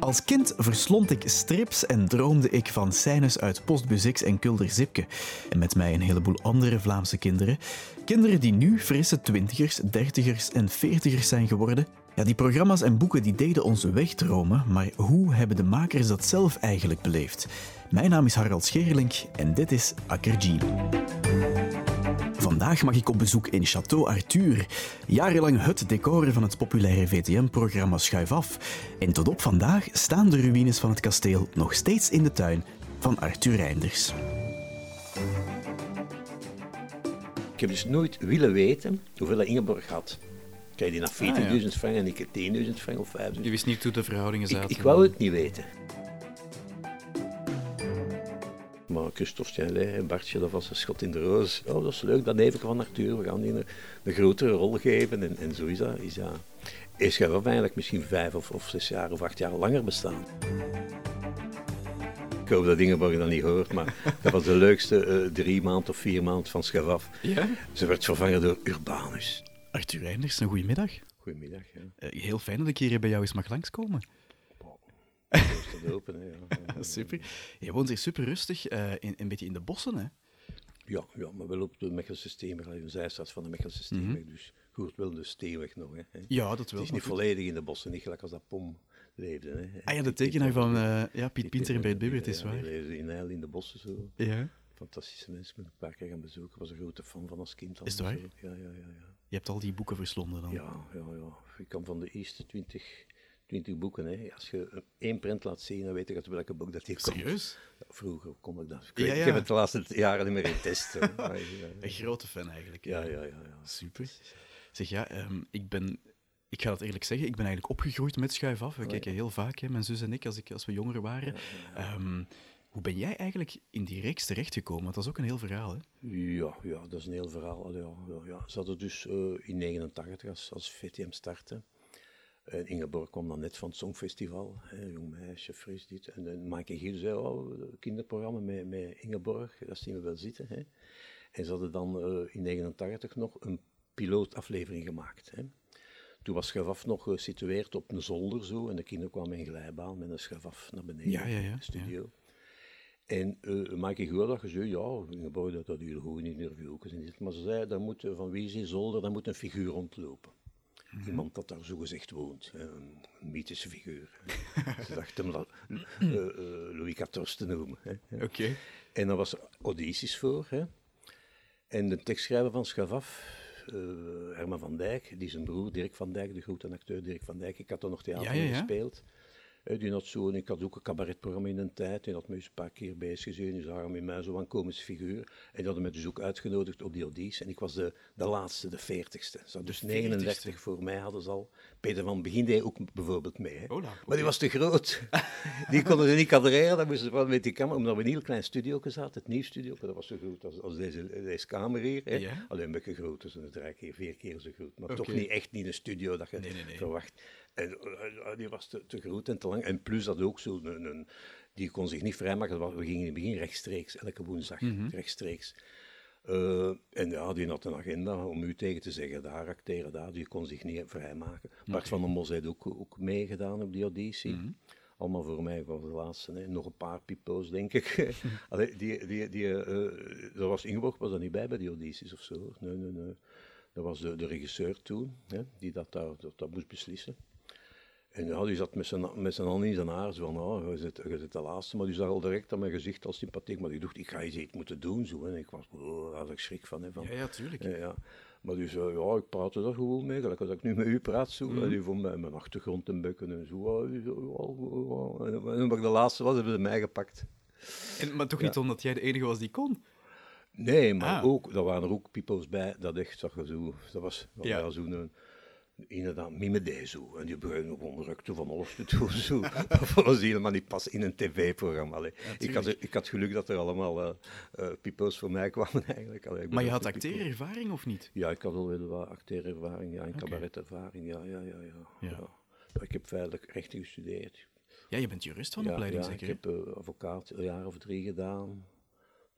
Als kind verslond ik strips en droomde ik van scènes uit Postbus en Kulder Zipke. En met mij een heleboel andere Vlaamse kinderen. Kinderen die nu frisse twintigers, dertigers en veertigers zijn geworden. Ja, die programma's en boeken die deden ons wegdromen, maar hoe hebben de makers dat zelf eigenlijk beleefd? Mijn naam is Harald Scherlink en dit is Akkerjeen. Vandaag mag ik op bezoek in Château Arthur. Jarenlang het decor van het populaire VTM-programma Schuif Af. En tot op vandaag staan de ruïnes van het kasteel nog steeds in de tuin van Arthur Reinders. Ik heb dus nooit willen weten hoeveel Ingeborg had. Krijg die naar 40.000 Ah, ja. frank en ik 10.000 frank of 5.000. Je wist niet hoe de verhoudingen Ik, zaten. ik wou het niet weten. Maar Christophe en Bartje, dat was een schot in de roos. Oh, dat is leuk, dat neefje van Arthur. We gaan die een, een grotere rol geven. En, en zo is dat. Is dat is eigenlijk misschien vijf of, of zes jaar of acht jaar langer bestaan. Ik hoop dat Ingeborg dat niet hoort, maar dat was de leukste eh, drie maand of vier maand van Schuif Af. Ja? Ze werd vervangen door Urbanus. Arthur Reinders, een goedemiddag. Goedemiddag. Ja. Eh, Heel fijn dat ik hier bij jou eens mag langskomen. Is open, hè, ja. Super. Je woont hier super rustig, eh, in, een beetje in de bossen, hè? Ja, ja, maar wel op de Mechelse Steenweg, een zijstraat van de Mechelse Steenweg, dus je hoort wel de Steenweg nog. Hè. Ja, dat Het wel. is maar niet goed. volledig in de bossen, niet gelijk als dat Pom leefde. Hè. Ah ja, de tekenaar van eh, ja, Piet Pinter en Bert die- Bibbert, is ja, waar. Leefde in Heil in de bossen zo. Ja. Fantastische mensen, ik een paar keer gaan bezoeken. was een grote fan van als kind. al Is het waar? Ja, ja, ja. Ja, Je hebt al die boeken verslonden dan. ja, ja. ja. Ik kan van de eerste twintig, twintig boeken, hè. als je één print laat zien, dan weet je uit welke boek dat hier komt. Serieus? Vroeger kon ik dat. Ik, Ja, ik heb het de laatste jaren niet meer in test. hè. Maar, ja, Een grote fan eigenlijk. ja, ja, ja, ja. Super. Zeg ja, ehm, ik ben. Ik ga het eerlijk zeggen, ik ben eigenlijk opgegroeid met Schuif Af. We kijken heel vaak, hè, mijn zus en ik, als, ik, als we jonger waren. Ehm, hoe ben jij eigenlijk in die reeks terechtgekomen? Want dat is ook een heel verhaal, hè? Ja, ja, dat is een heel verhaal. Ja, ja, ja. Ze hadden dus eh, in 89 als, als VTM starten. En Ingeborg kwam dan net van het Songfestival, hè, jong meisje, fris dit. En, en Maaike Giel zei, oh, een kinderprogramma met, met Ingeborg, dat zien we wel zitten. Hè. En ze hadden dan eh, in 89 nog een pilootaflevering gemaakt. Hè. Toen was Schavaf nog gesitueerd op een zolder zo, en de kinderen kwamen in glijbaan met een Schavaf naar beneden, Ja, ja, ja, studio. En uh, Maaike Goor had gezegd, ja, Ingeborg, dat dat heel goed in interviews en dit. Maar ze zei, daar moet, eh, van wie is die zolder, daar moet een figuur rondlopen. Iemand dat daar zogezegd woont, een mythische figuur. ze dachten hem dat eh, Louis XIV te noemen. Oké. En daar was Odysseus voor. Hè. En de tekstschrijver van Schavaf, eh Herman van Dijk, die zijn broer Dirk van Dijk, de grote acteur Dirk van Dijk, ik had er nog theater Ja, ja, ja. gespeeld. Eh, die had zo, en ik had ook een cabaretprogramma in een tijd, die had me eens een paar keer bezig gezien, die zagen in mij zo een komische figuur. En die hadden me dus ook uitgenodigd op die Odysseus. En ik was de, de laatste, de veertigste. Dus 39 voor mij hadden ze al. Peter van Begin deed ook bijvoorbeeld mee. Hè. Hola, Maar die was te groot. Die konden ze niet kadreren, dan moesten ze wel met die camera, omdat we een heel klein studio zaten, het nieuw studio, dat was zo groot als, als deze, deze kamer hier. Hè. Ja. Alleen een beetje groot, dus een drie keer, vier keer zo groot. Maar toch niet echt niet een studio dat je Nee, nee, nee. verwacht. En eh, die was te, te groot en te lang. En plus dat ook zo, een, een- die kon zich niet vrijmaken. Dat We gingen in het begin rechtstreeks, elke woensdag, Mhm. rechtstreeks. Eh, en ja, die had een agenda om u tegen te zeggen, daar acteren, daar. Die kon zich niet vrijmaken. Bart van der Mos heeft ook, ook meegedaan op die auditie. Mhm. Allemaal voor mij, was de laatste. Hè. Nog een paar pipo's, denk ik. Allee, die, die, die, eh, er was Ingeborg was er niet bij bij die audities of zo. Nee, nee, nee. Dat was de, de regisseur toen, hè, die dat, daar, dat, dat moest beslissen. En ja, die zat met zijn, met zijn handen in zijn haar, zo van, oh, je zit, je zit de laatste. Maar die zag al direct aan mijn gezicht als sympathiek. Maar ik dacht, ik ga eens iets moeten doen, zo. En ik was, oh, daar had ik schrik van. Hè, van Ja, ja, tuurlijk. ja, ja. Maar die zei, ja, ik praatte daar gewoon mee, gelijk als ik nu met u praat, zo. En die vond mij mijn achtergrond en bekken en zo. ah, die. En toen ik de laatste was, hebben ze mij gepakt. En, maar toch niet omdat jij de enige was die kon? Nee, maar Ah. ook, daar waren er ook pipo's bij, dat echt, zag je zo, dat was Ja. ja. zo'n, een- inderdaad, mimede zo. En die begonnen gewoon rukte van alles te doen, zo. dat was helemaal niet pas in een tv-programma. ik, had, ik had geluk dat er allemaal pipo's voor mij kwamen, eigenlijk. Allee, Maar je had acteerervaring of niet? Ja, ik had wel wat acteerervaring, ja, en cabaretervaring, ja, ja, ja, ja. Ja. Ik heb feitelijk rechten gestudeerd. Ja, je bent jurist van ja, opleiding, ja, zeker? ik heb eh, advocaat een jaar of drie gedaan.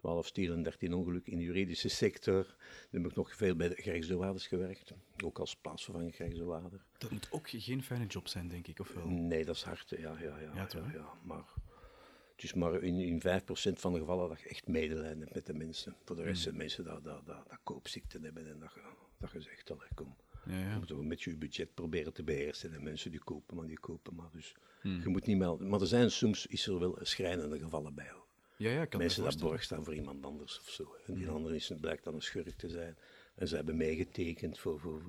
Het 12 stiel en 13 ongeluk in de juridische sector. Dan heb ik nog veel bij de gerechtsdoorwaarders gewerkt. Ook als plaatsvervangend gerechtsdoorwaarder. Dat moet ook geen fijne job zijn, denk ik, of wel? Nee, dat is hard. Ja, ja, ja. Ja, ja, maar het is maar in, in 5% van de gevallen dat je echt medelijden hebt met de mensen. Voor de rest Mm. zijn mensen dat, dat, dat, dat koopziekten hebben en dat je, dat je zegt, allee, kom. Ja, ja. Je moet beetje je budget proberen te beheersen. En mensen die kopen, maar die kopen maar. Dus Hmm. je moet niet. Maar er zijn soms, is er wel schrijnende gevallen bij. Hoor. Ja, ja, kan Mensen dat borg staan voor iemand anders of zo. En die andere is, blijkt dan een schurk te zijn. En ze hebben meegetekend voor, voor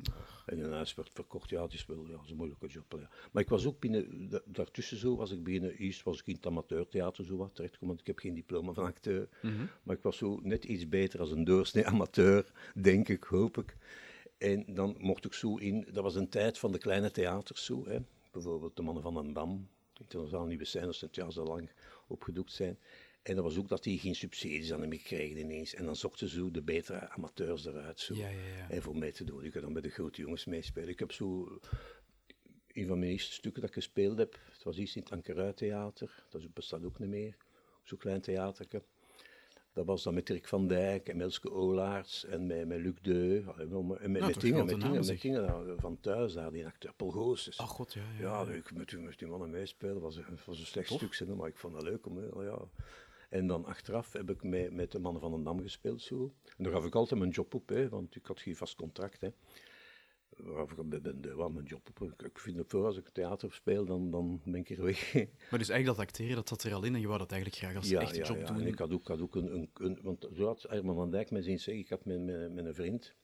en hun huis werd verkocht. Ja, het is wel ja, het is een moeilijke job. ja. Maar ik was ook binnen, da- daartussen zo was ik beginnen, eerst was ik in het amateurtheater zo wat terechtgekomen, want ik heb geen diploma van acteur. Maar ik was zo net iets beter als een doorsnee amateur, denk ik, hoop ik. En dan mocht ik zo in, dat was een tijd van de kleine theaters zo, hè. bijvoorbeeld de Mannen van den Dam, internationaal nieuwe scènes, dat ja zo lang opgedoekt zijn. En dat was ook dat die geen subsidies aan hem kregen ineens. En dan zochten ze zo de betere amateurs eruit. Zo. Ja, ja, ja. En voor mij te doen. Ik kan dan bij de grote jongens meespelen. Ik heb zo een van mijn eerste stukken dat ik gespeeld heb. Het was iets in het Ankeruit Theater. Dat bestaat ook niet meer. Zo'n klein theaterke. Dat was dan met Dirk van Dijk en Melske Olaerts en met, met Luc Deu. En met, Nou, met dingen, met dingen, met dingen daar, van thuis daar, die acteur Paul Goossens. Ach god, ja. Ja, Ja, ik met, met die mannen meespelen was, een- was een slecht stuk, maar ik vond dat leuk om, eh, ja. En dan achteraf heb ik met, met de mannen van den Dam gespeeld zo. En daar gaf ik altijd mijn job op, hè, want ik had geen vast contract. Hè. Gaf ik ben de, mijn job op. Ik, vind het voor, als ik theater speel, dan, dan ben ik er weg. Maar dus eigenlijk dat acteren, dat zat er al in en je wou dat eigenlijk graag als echte job doen. En ik had ook, had ook een, een, een- Want zo had Herman van Dijk mij zien zeggen, ik had met, met, met een vriend,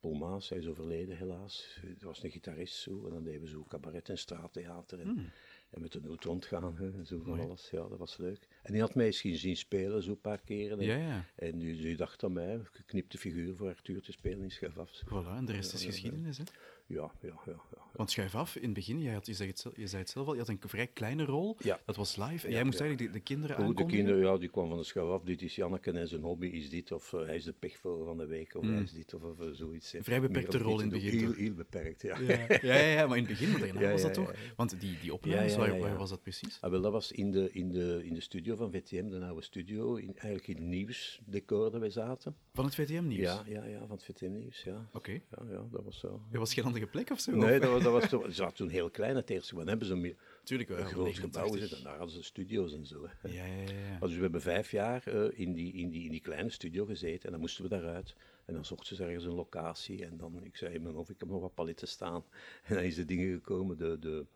Paul Maas, hij is overleden helaas. Hij was een gitarist zo, en dan deden we zo cabaret en straattheater. En, en met de noot rondgaan hè, en zo van. Mooi. alles. Ja, dat was leuk. En die had mij eens zien spelen, zo een paar keren. En, Ja, ja. en die, die dacht aan mij, geknipte figuur voor Arthur te spelen in Schaf af. Voilà, en de rest is geschiedenis. Hè? Ja, ja, ja. ja. Want schuif af, in het begin, jij had, je, zei het, zelf- je zei het zelf al, je had een vrij kleine rol. Ja. Dat was live. En jij moest eigenlijk de, de kinderen Goed, de kinderen, ja, die kwam van de schouw af. Dit is Janneke en zijn hobby is dit. Of eh, hij is de pechvogel van de week. Of hij is dit. Of, of zoiets. Hmm. Vrij beperkte rol in het begin, Heel, heel beperkt, ja. Ja, ja, maar in het begin, daarna was dat toch? Want die, die opnames, waar, was dat precies? Ah, wel, dat was in de, in, de, in de studio van VTM, de oude studio. In, eigenlijk in het nieuwsdecor dat wij zaten. Van het VTM-nieuws? Ja, ja, ja, van het VTM-nieuws, ja. Oké. Ja, ja, dat was zo. Dat was geen plek of zo? Nee, Of- dat was, dat was toen, ze zaten toen heel klein het eerste. Maar hebben ze een, Tuurlijk wel. een groot gebouw 89. gezet en daar hadden ze studio's en zo. Hè. Ja, ja, ja. Dus we hebben vijf jaar eh, in, die, in, die, in die kleine studio gezeten en dan moesten we daaruit. En dan zochten ze ergens een locatie en dan, ik zei mijn hoofd, ik heb nog wat paletten staan. En dan is de dingen gekomen, de, de,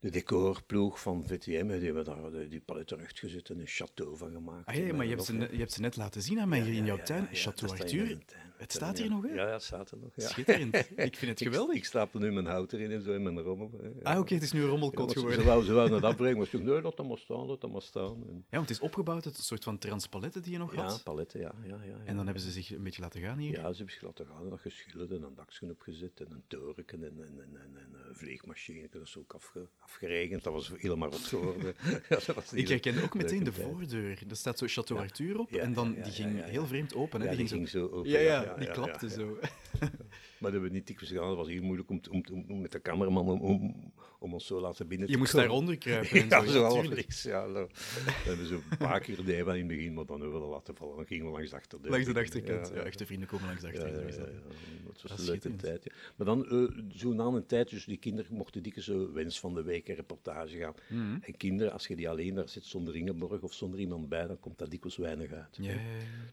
de decorploeg van VTM, die hebben daar die paletten rechtgezet en een château van gemaakt. Ah, ja, maar je hebt, ze je hebt ze net laten zien aan mij hier in jouw tuin. in Arthur. Het staat hier nog, hè? Ja, ja, het staat er nog. Ja. Schitterend. Ik vind het geweldig. ik stapel nu mijn hout erin en zo in mijn rommel. Ah, oké, het is nu een Ja, rommelkot want ze, ze geworden. wou, ze wou het afbrengen, maar ze dacht, nee, dat dat maar staan, dat maar staan. En, Ja, want het is opgebouwd uit een soort van transpaletten die je nog ja, had. paletten, ja. ja, ja, ja. En dan hebben ze zich een beetje laten gaan hier. Ja, ze hebben zich laten gaan en dat geschilderd en een daksje opgezet en een toren en, en, en, en, en een vleegmachine. Dat is ook afge, afgeregend, dat was helemaal rot geworden. ja, dat was Ik niet herkende ook een meteen de voordeur. Er staat zo Chateau Arthur op Ja, en dan ja, ja, die ging ja, ja. heel vreemd open. Hè? Ja, die, die ging zo open. Ja, ja, die klapte zo. Maar dat hebben we niet dikwijls gedaan. Het was heel moeilijk om, om, om, om met de cameraman om, om, ons zo laten binnen Je te moest komen. daaronder kruipen en Ja, zo. zo Ja, half. Ja, dat, dat hebben ze een paar keer we in het begin, maar dan hebben we laten vallen. Dan gingen we langs de achterdeur. Langs de achterkant. Ja, Ja, echte vrienden komen langs de achterkant. ja, zo dat. was een leuke tijd. Maar dan, eh, zo na een tijd, dus die kinderen mochten dikwijls zo wens van de week een reportage gaan. Mhm. En kinderen, als je die alleen daar zit zonder Ingeborg of zonder iemand bij, dan komt dat dikwijls weinig uit.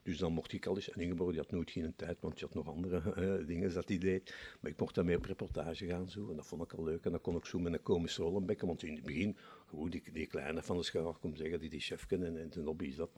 Dus dan mocht ik al eens, en Ingeborg die had nooit geen tijd, want die had nog andere eh, dingen dat hij deed. Maar ik mocht daarmee op reportage gaan zo, en dat vond ik al leuk. En dan kon ik zo met een komische rol bekken, want in het begin, gewoon die, die kleine van de schouw komt zeggen, die die chefken en, en zijn hobby is dat.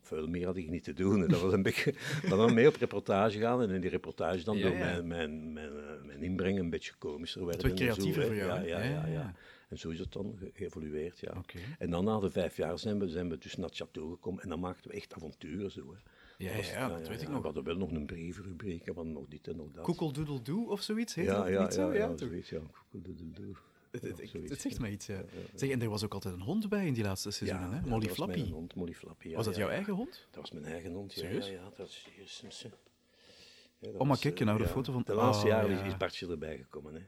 Veel meer had ik niet te doen. En dat was een beetje, maar dan mee op reportage gaan en in die reportage dan Ja, door ja. Mijn, mijn, mijn, eh, mijn inbreng een beetje komischer werd en zo, creatiever voor jou, Ja, ja, Ja, ja. En zo is het dan ge- geëvolueerd, ja. En dan na de vijf jaar zijn we, zijn we dus naar het château gekomen en dan maakten we echt avonturen zo. Hè. Ja, was- ja, dat weet ik nog. We hadden wel nog een brievenrubriek, hadden nog dit en nog dat. Koekeldoedeldoe of zoiets? Heet ja, dat ja, niet zo? ja, ja, zoiets, ja. Koekeldoedeldoe. Het, het, Ja, het- zoiets, het zegt ja. mij iets, ja. Zeg, en er was ook altijd een hond bij in die laatste seizoenen, hè? ja, Molly dat was mijn Flappy. hond, Molly Flappy, ja, Was dat ja, jouw ja. eigen hond? Dat was mijn eigen hond, ja. Serieus? Ja, ja, dat is serieus. Ja, Oh, maar kijk, eh, een oude ja. foto van- De laatste Oh, jaren ja. is, Bartje erbij gekomen, hè.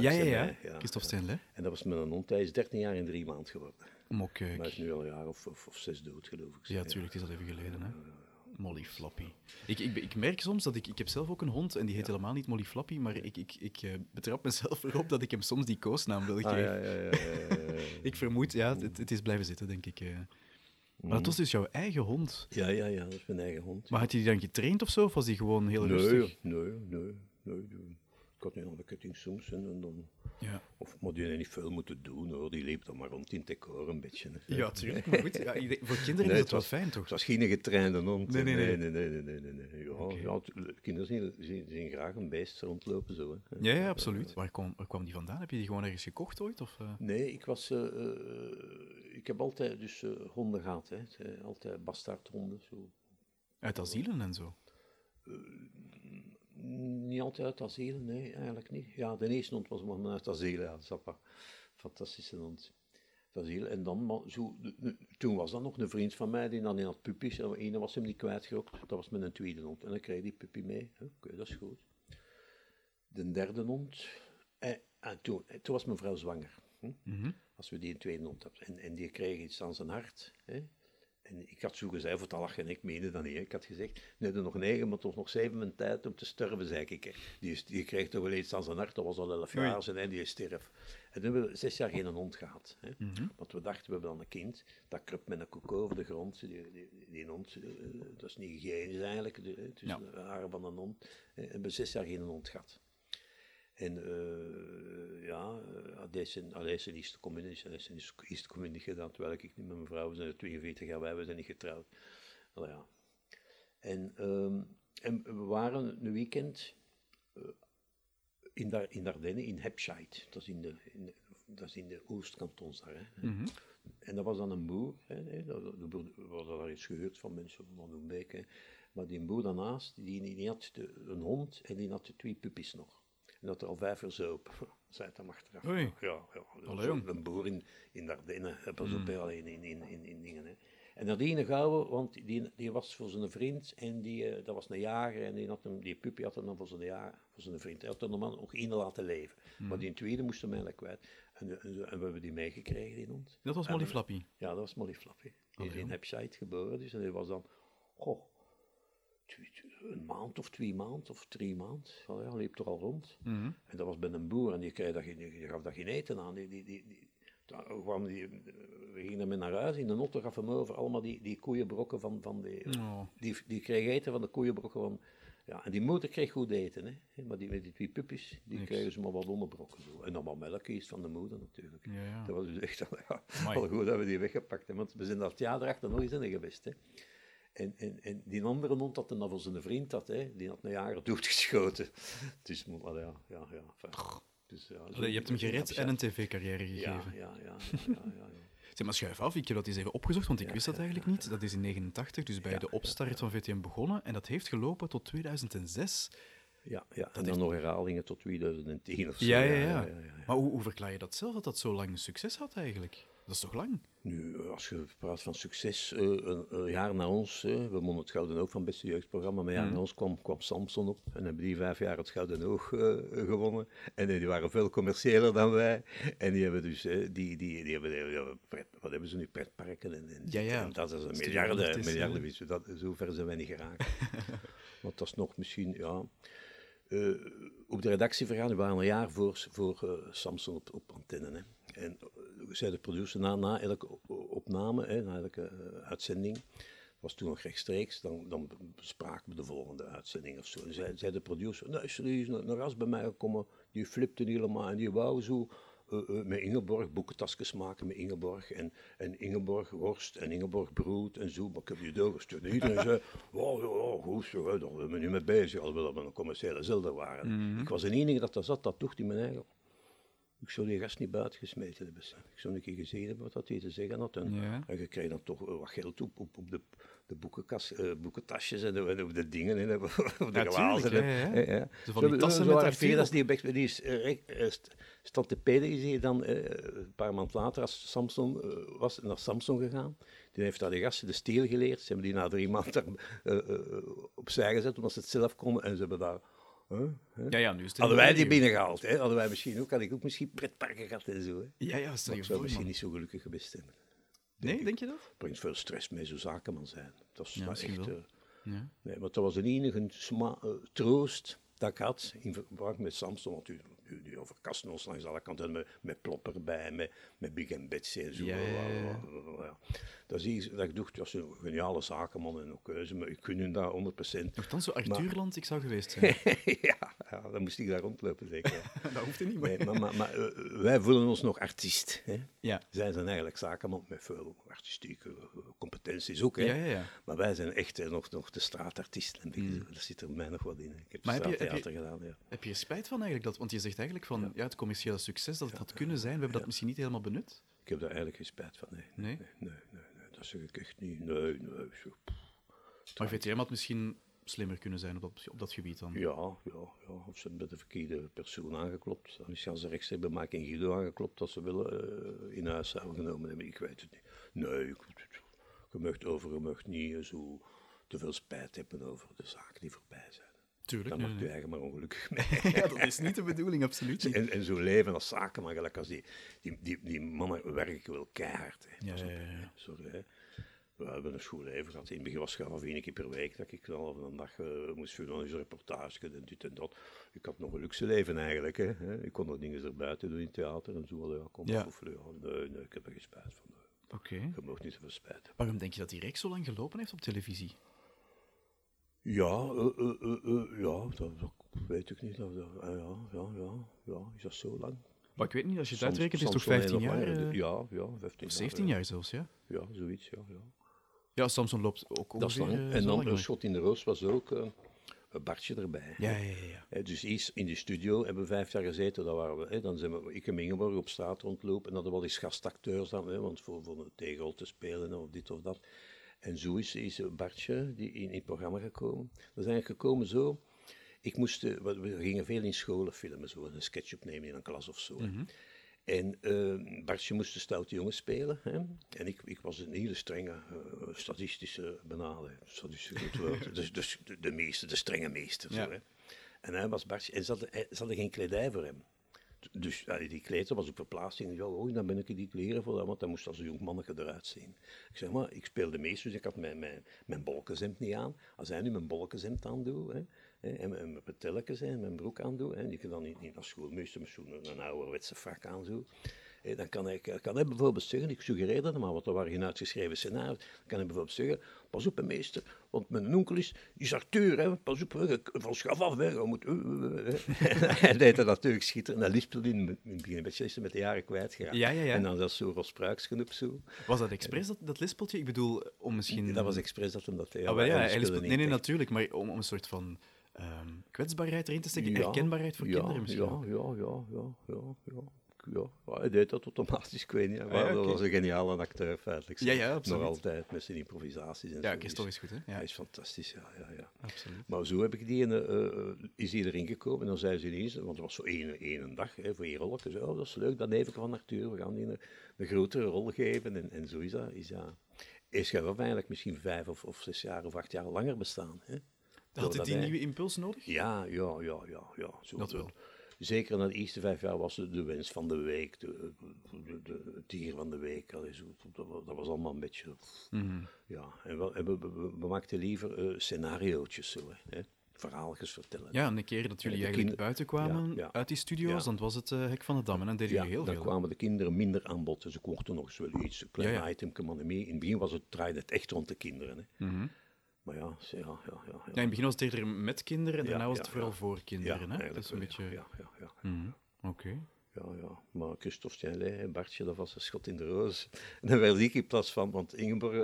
Ja, ja, ja. mij, Christophe Stenle. En dat was mijn hond. Hij is 13 jaar in drie maanden geworden. Eh, Maar hij is nu al een jaar of, of, of zes dood, geloof ik. Ja, tuurlijk, het is al even geleden. Hè? Molly Flappy. Ik, ik, ik merk soms dat ik... Ik heb zelf ook een hond en die heet helemaal niet Molly Flappy, maar ik, ik, ik eh, betrap mezelf erop dat ik hem soms die koosnaam wil geven. Ah, ja, ja. Ik vermoed, ja, het, het is blijven zitten, denk ik. eh. Maar het was dus jouw eigen hond. ja, ja, ja, dat is mijn eigen hond. Maar had je die dan getraind of zo, of was die gewoon heel nee, rustig? nee, nee, nee. Ik had nu aan de ketting soms en, dan... Ja. Of, die heeft niet veel moeten doen, hoor. Die liep dan maar rond in het decor een beetje. hè. Ja, tuurlijk. Maar goed, ja, voor kinderen Nee, is het wel fijn, toch? Het was geen getrainde hond. Nee, nee, nee. nee, nee, nee, nee, nee, nee. Ja, ja, kinderen zien, zien, zien graag een beest rondlopen, zo. Hè. Ja, ja, absoluut. Waar kwam, waar kwam die vandaan? Heb je die gewoon ergens gekocht ooit? Of, eh? Nee, ik was... eh, eh, ik heb altijd dus eh, honden gehad, hè. Eh, Altijd bastaardhonden, zo. Uit asielen en zo? Niet altijd uit asiel, nee, eigenlijk niet. Ja, de eerste hond was maar uit ja, dat is wel fantastische hond. En dan, maar zo, toen was dat nog een vriend van mij, die dan in had puppies. En ene was hem niet kwijtgerokt, dat was met een tweede hond. En dan kreeg die puppy mee. Oké, dat is goed. De derde hond, eh, en toen, eh, toen was mijn vrouw zwanger. Hm? Als we die een tweede hond hadden. En, en die kreeg iets aan zijn hart. Hè? En ik had zo gezegd, voor te lachen, en ik meende dat niet. Ik had gezegd, nee, er nog negen, maar toch nog zeven mijn tijd om te sterven, zei ik. Die, is- die kreeg toch wel iets aan zijn hart, dat was al elf jaar en die stierf. En toen hebben we zes jaar geen hond gehad. Hè? Mhm. Want we dachten, we hebben dan een kind, dat kruipt met een koek over de grond. Die, die, die hond, eh, dat is niet hygiënisch eigenlijk, tussen Ja. de haren van een hond. hè. En we hebben zes jaar geen hond gehad. En eh, ja, uh, deze, deze is de communistische, deze is, communistische gedaan, terwijl ik niet met mijn vrouw, we zijn er 42 jaar, wij we zijn niet getrouwd. Nou ja. En, ehm, en we waren een weekend eh, in, Dar in Dardenne, in Hepscheid. Dat is in de, in de, dat is in de Oostkantons daar. Hè. Mhm. En dat was dan een boer. Hè, de boer we hadden daar iets gehuurd van mensen van Oenbeek. hè. Maar die boer daarnaast, die, die had de, een hond en die had de twee puppies nog. En dat er al vijf jaar zo op. Zei het hem achteraf. Oei. Ja, ja. Allee. Een boer in, in Dardenne. Pas op, alleen in, in, in, in dingen. Hè. En dat die gouden, want die, die was voor zijn vriend en die, eh, dat was een jager en die, had hem, die puppy had hem dan voor zijn, ja, voor zijn vriend. Hij had er normaal nog één laten leven. Maar die tweede moest hem eigenlijk kwijt. En, en, en we hebben die meegekregen, die hond. Dat was Molly Flappy. Ja, dat was Molly Flappy. Die is in. Hepscheid geboren, dus en die was dan, goh, een maand of twee maanden of drie maanden. Ja, ja, liep er al rond. Mhm. En dat was bij een boer en die, kreeg dat, geen- die gaf daar geen eten aan. Die, die, die, kwam die, we gingen ermee naar huis, in de notte gaf hem over, allemaal die, die koeienbrokken van, van die, Oh. die, die kreeg eten van de koeienbrokken van... Ja, en die moeder kreeg goed eten, hè. Maar die, met die twee puppies, die Niks. kregen ze maar wat onderbrokken. Zo. En dan wat melk is van de moeder natuurlijk. Ja, ja. Dat was dus echt al, ja, al goed dat we die weggepakt hebben. Want we zijn dat jaar erachter nog eens in geweest. Hè. En, en, en die andere hond had voor zijn vriend had, hè, die had een jager doodgeschoten. Dus, wel, ja, ja, ja. enfin, Dus, ja, Allee, je hebt hem gered en een tv-carrière gegeven. Ja, ja, ja, ja, ja. Zeg maar, schuif af. Ik heb dat eens even opgezocht, want ik Ja, wist dat ja, eigenlijk niet. Dat is in 89, dus bij de opstart van VTM begonnen. En dat heeft gelopen tot 2006. Ja, ja. en dan nog herhalingen tot 2010 of zo. Ja, ja, ja. Maar hoe, hoe verklaar je dat zelf, dat dat zo lang succes had eigenlijk? Dat is toch lang? Nu, als je praat van succes, eh, een, een jaar na ons, eh, we wonnen het Gouden Oog van het beste jeugdprogramma, maar een jaar Mhm. na ons kwam, kwam Samson op en hebben die vijf jaar het Gouden Oog eh, gewonnen. En eh, die waren veel commerciëler dan wij. En die hebben dus, eh, die, die, die hebben, die hebben pret, wat hebben ze nu, pretparken en, en, Ja, ja. en dat is een miljarden, miljarden winst. Dat, zo ver zijn wij niet geraakt. Want dat is nog misschien, ja... eh, op de redactievergadering waren we een jaar voor, voor eh, Samsung op, op antenne. Hè. En eh, zei de producer na, na elke opname, hè, na elke eh, uitzending, was toen nog rechtstreeks, dan, dan bespraken we de volgende uitzending of zo. En zei, zei de producer, nou is er is een, ras bij mij gekomen, die flipte helemaal en die wou zo eh, eh, met Ingeborg boekentasjes maken met Ingeborg en, en Ingeborg worst en Ingeborg brood en zo. Maar ik heb die doorgestuurd. En iedereen zei, wow, ja, ja, goed zo, daar zijn we nu mee bezig, dat we een commerciële zilder waren. Ik was de enige dat daar zat, dat toch in mijn eigen... Ik zou die gast niet buiten gesmeten hebben. Ik zou een keer gezien hebben wat dat hij te zeggen had. En, Ja. en je kreeg dan toch eh, wat geld op, op, op de, de boekenkast, eh, boekentasjes en, de, op de dingen en op de Ja, glazen. ja. Zo van die tassen zo met. Vedas die, is eh, eh, te peden, hij dan eh, een paar maanden later, als Samsung eh, was, naar Samsung gegaan. Die heeft daar de gasten de steel geleerd. Ze hebben die na drie maanden eh, eh, opzij gezet, omdat ze het zelf konden. En ze hebben daar... huh, huh. Ja, ja, nu is het Hadden wij die binnen. binnengehaald, hè? hadden wij misschien ook, had ik ook misschien pretparken gehad en zo. Hè? Ja, ja, stel je ik zou voor, misschien man. niet zo gelukkig geweest zijn. Nee, denk je dat? brengt veel stress mee, zo zakenman zijn. Dat is Ja, echt... eh, Ja. nee, maar dat was de enige eh, troost dat ik had in verband met Samson. Want u, u, die overkasten ons langs alle kanten met, met Plopper bij, met, met Big en Betsy en zo. Ja, ja, ja. Ja. Dat is iets dat ik dacht, dat een geniale zakenman en ook keuze, maar ik hun dat 100%. Nochtans, zo Arthurland, ik zou geweest zijn. ja, ja, dan moest ik daar rondlopen zeker. dat hoeft er niet meer. Nee, maar maar, maar eh, wij voelen ons nog artiest. Hè? Ja. Zij zijn eigenlijk zakenman met veel artistieke eh, competenties ook. Hè? Ja, ja, ja. Maar wij zijn echt nog, nog de straatartiesten. En die- Dat zit er mij nog wat in. Ik heb. Maar heb je- heb je- gedaan. Ja. Heb je spijt van eigenlijk? Dat, want je zegt eigenlijk van ja. het commerciële succes dat het had kunnen zijn, we hebben dat misschien niet helemaal benut. Ik heb daar eigenlijk geen spijt van. Nee, Nee? nee, nee, nee, nee, dat zeg ik echt niet. Nee, nee. Zo. Maar VTM had misschien slimmer kunnen zijn op dat, op dat gebied dan. Ja, ja, ja. Of ze hebben bij de verkeerde persoon aangeklopt. Misschien ze rechts hebben Mike en Guido aangeklopt dat ze willen eh, in huis zouden genomen hebben. Ik weet het niet. Nee, ik, je mag over, je mag niet eh, zo te veel spijt hebben over de zaken die voorbij zijn. Tuurlijk. Dan nee, maakt nee, je eigen maar ongelukkig mee. ja, dat is niet de bedoeling, absoluut niet. En, en zo leven als zaken, maar gelijk als die, die, die, die mannen werken wel keihard. Hè. Ja, Pas op, ja, ja, ja. hè. Sorry, hè. We hebben een school leven gehad. In het begin was het één keer per week dat ik wel een dag eh, moest vullen. Dan is een reportage en dit en dat. Ik had nog een luxe leven eigenlijk. Hè. Ik kon nog dingen erbuiten doen in het theater en zo. Ja, kom Ja. ja, nee, nee, ik heb er geen spijt van. Oké. Je mag niet zoveel spijt. Waarom denk je dat die reeks zo lang gelopen heeft op televisie? Ja, eh, eh, eh, ja dat, dat weet ik niet. Dat, ja, ja, ja, ja, is dat zo lang? Maar ik weet niet, als je het Soms- uitrekent, is het toch soms 15 alleen nog jaar? Ja, ja, 15 of jaar. 17 ja. jaar zelfs, ja. Ja, zoiets, ja. ja. Ja, Samson loopt ook Dat is ongeveer, lang. En dan een schot in de roos was ook een Bartje erbij. Ja, ja, ja. dus eerst in de studio hebben we vijf jaar gezeten. Dat waren we, hè, dan zijn we, ik en Ingeborg op straat rondlopen. En hadden we wel eens gastacteurs dan, hè, want voor, voor een tegel te spelen of dit of dat. En zo is, is Bartje die in, in het programma gekomen. Dat is eigenlijk gekomen zo. Ik moest, eh, we we gingen veel in scholen filmen, zo, een sketch opnemen in een klas of zo. hè. En eh, Bartje moest de stoute jongen spelen. Hè? En ik, ik was een hele strenge eh, statistische benade. Statistische goed woord. dus, dus de, de meester, de strenge meester. Ja. Zo, hè? En hij was Bartje. En ze hadden, ze hadden geen kledij voor hem. Dus die kleed was op verplaatsing. Ja, oh, dan ben ik die kleren voor hem, want dan moest als een jong manneke eruit zien. Ik zeg maar, ik speelde meester, dus ik had mijn, mijn, mijn niet aan. Als hij nu mijn bolkenzemd aandoet, hè, en mijn, petelletjes en mijn broek aandoet, hè, die kan dan niet, naar school, met zo'n een ouderwetse frak aan, zo. Hè, dan kan hij, kan hij bijvoorbeeld zeggen, ik suggereer dat maar, want er waren geen uitgeschreven scenario's, dan kan hij bijvoorbeeld zeggen, pas op meester, want mijn onkel is, is Arthur, hè, pas op, hè, van schaf af, hè, je moet... uh, uh, hij deed dat natuurlijk schitterend, en dat lispelde in het begin een beetje, met de jaren kwijtgeraakt. Ja, ja, ja. En dan dat zo Ros Pruiksken op zo. Was dat expres, dat, dat lispeltje? Ik bedoel, om misschien... Dat was expres dat hem dat deed. Ah, wel ja, hij lispelde nee, nee, natuurlijk, maar om, om een soort van ehm, kwetsbaarheid erin te steken, Ja, herkenbaarheid voor ja, kinderen misschien. Ja, ja, ja, ja, ja, ja. Ja, ja, hij deed dat automatisch, ik weet niet. Maar Ah, ja, was een geniale acteur, feitelijk. Ja, ja, absoluut. Nog altijd, met zijn improvisaties en Ja, zo. is toch eens goed, hè? Ja, Hij is fantastisch, ja, ja, ja. absoluut. Maar zo heb ik die, ene, eh, is hij erin gekomen en dan zei ze ineens, want het was zo één, één dag hè, voor één rol. Zei, oh, dat is leuk, dat neef ik van Arthur, we gaan die een, een grotere rol geven. En, en zo is dat. Is dat is hij eigenlijk misschien vijf of, of zes jaar of acht jaar langer bestaan. Hè? Had het die hij- nieuwe impuls nodig? Ja, ja, ja, ja. ja. Zo, Dat wel. Zeker na de eerste vijf jaar was het de wens van de week, de, de, de, van de week. Dat, was- allemaal een beetje... Mhm. Ja, en we, en we, we, we maakten liever eh scenariootjes zo, hè. Verhaaltjes vertellen. Ja, en een keer dat jullie de eigenlijk kinder- buiten kwamen Ja, ja. uit die studio's, Ja. dan was het eh, Hek van de Dam en dan deden Ja, jullie heel dan veel. kwamen de kinderen minder aan bod. Dus ik mochten nog eens wel iets, een klein Ja, ja. item, maar mee. In het begin was het, draaide het echt rond de kinderen. Hè. Mhm. Maar ja, ja, ja, ja. Ja, in het begin was het eerder met kinderen en daarna was het vooral voor kinderen. hè? Dat is een beetje... Ja, ja, ja. ja. Mhm. Oké. Ja, ja, maar Christophe Stijnley en Bartje, dat was een schot in de roos. En daar werd ik in plaats van, want Ingeborg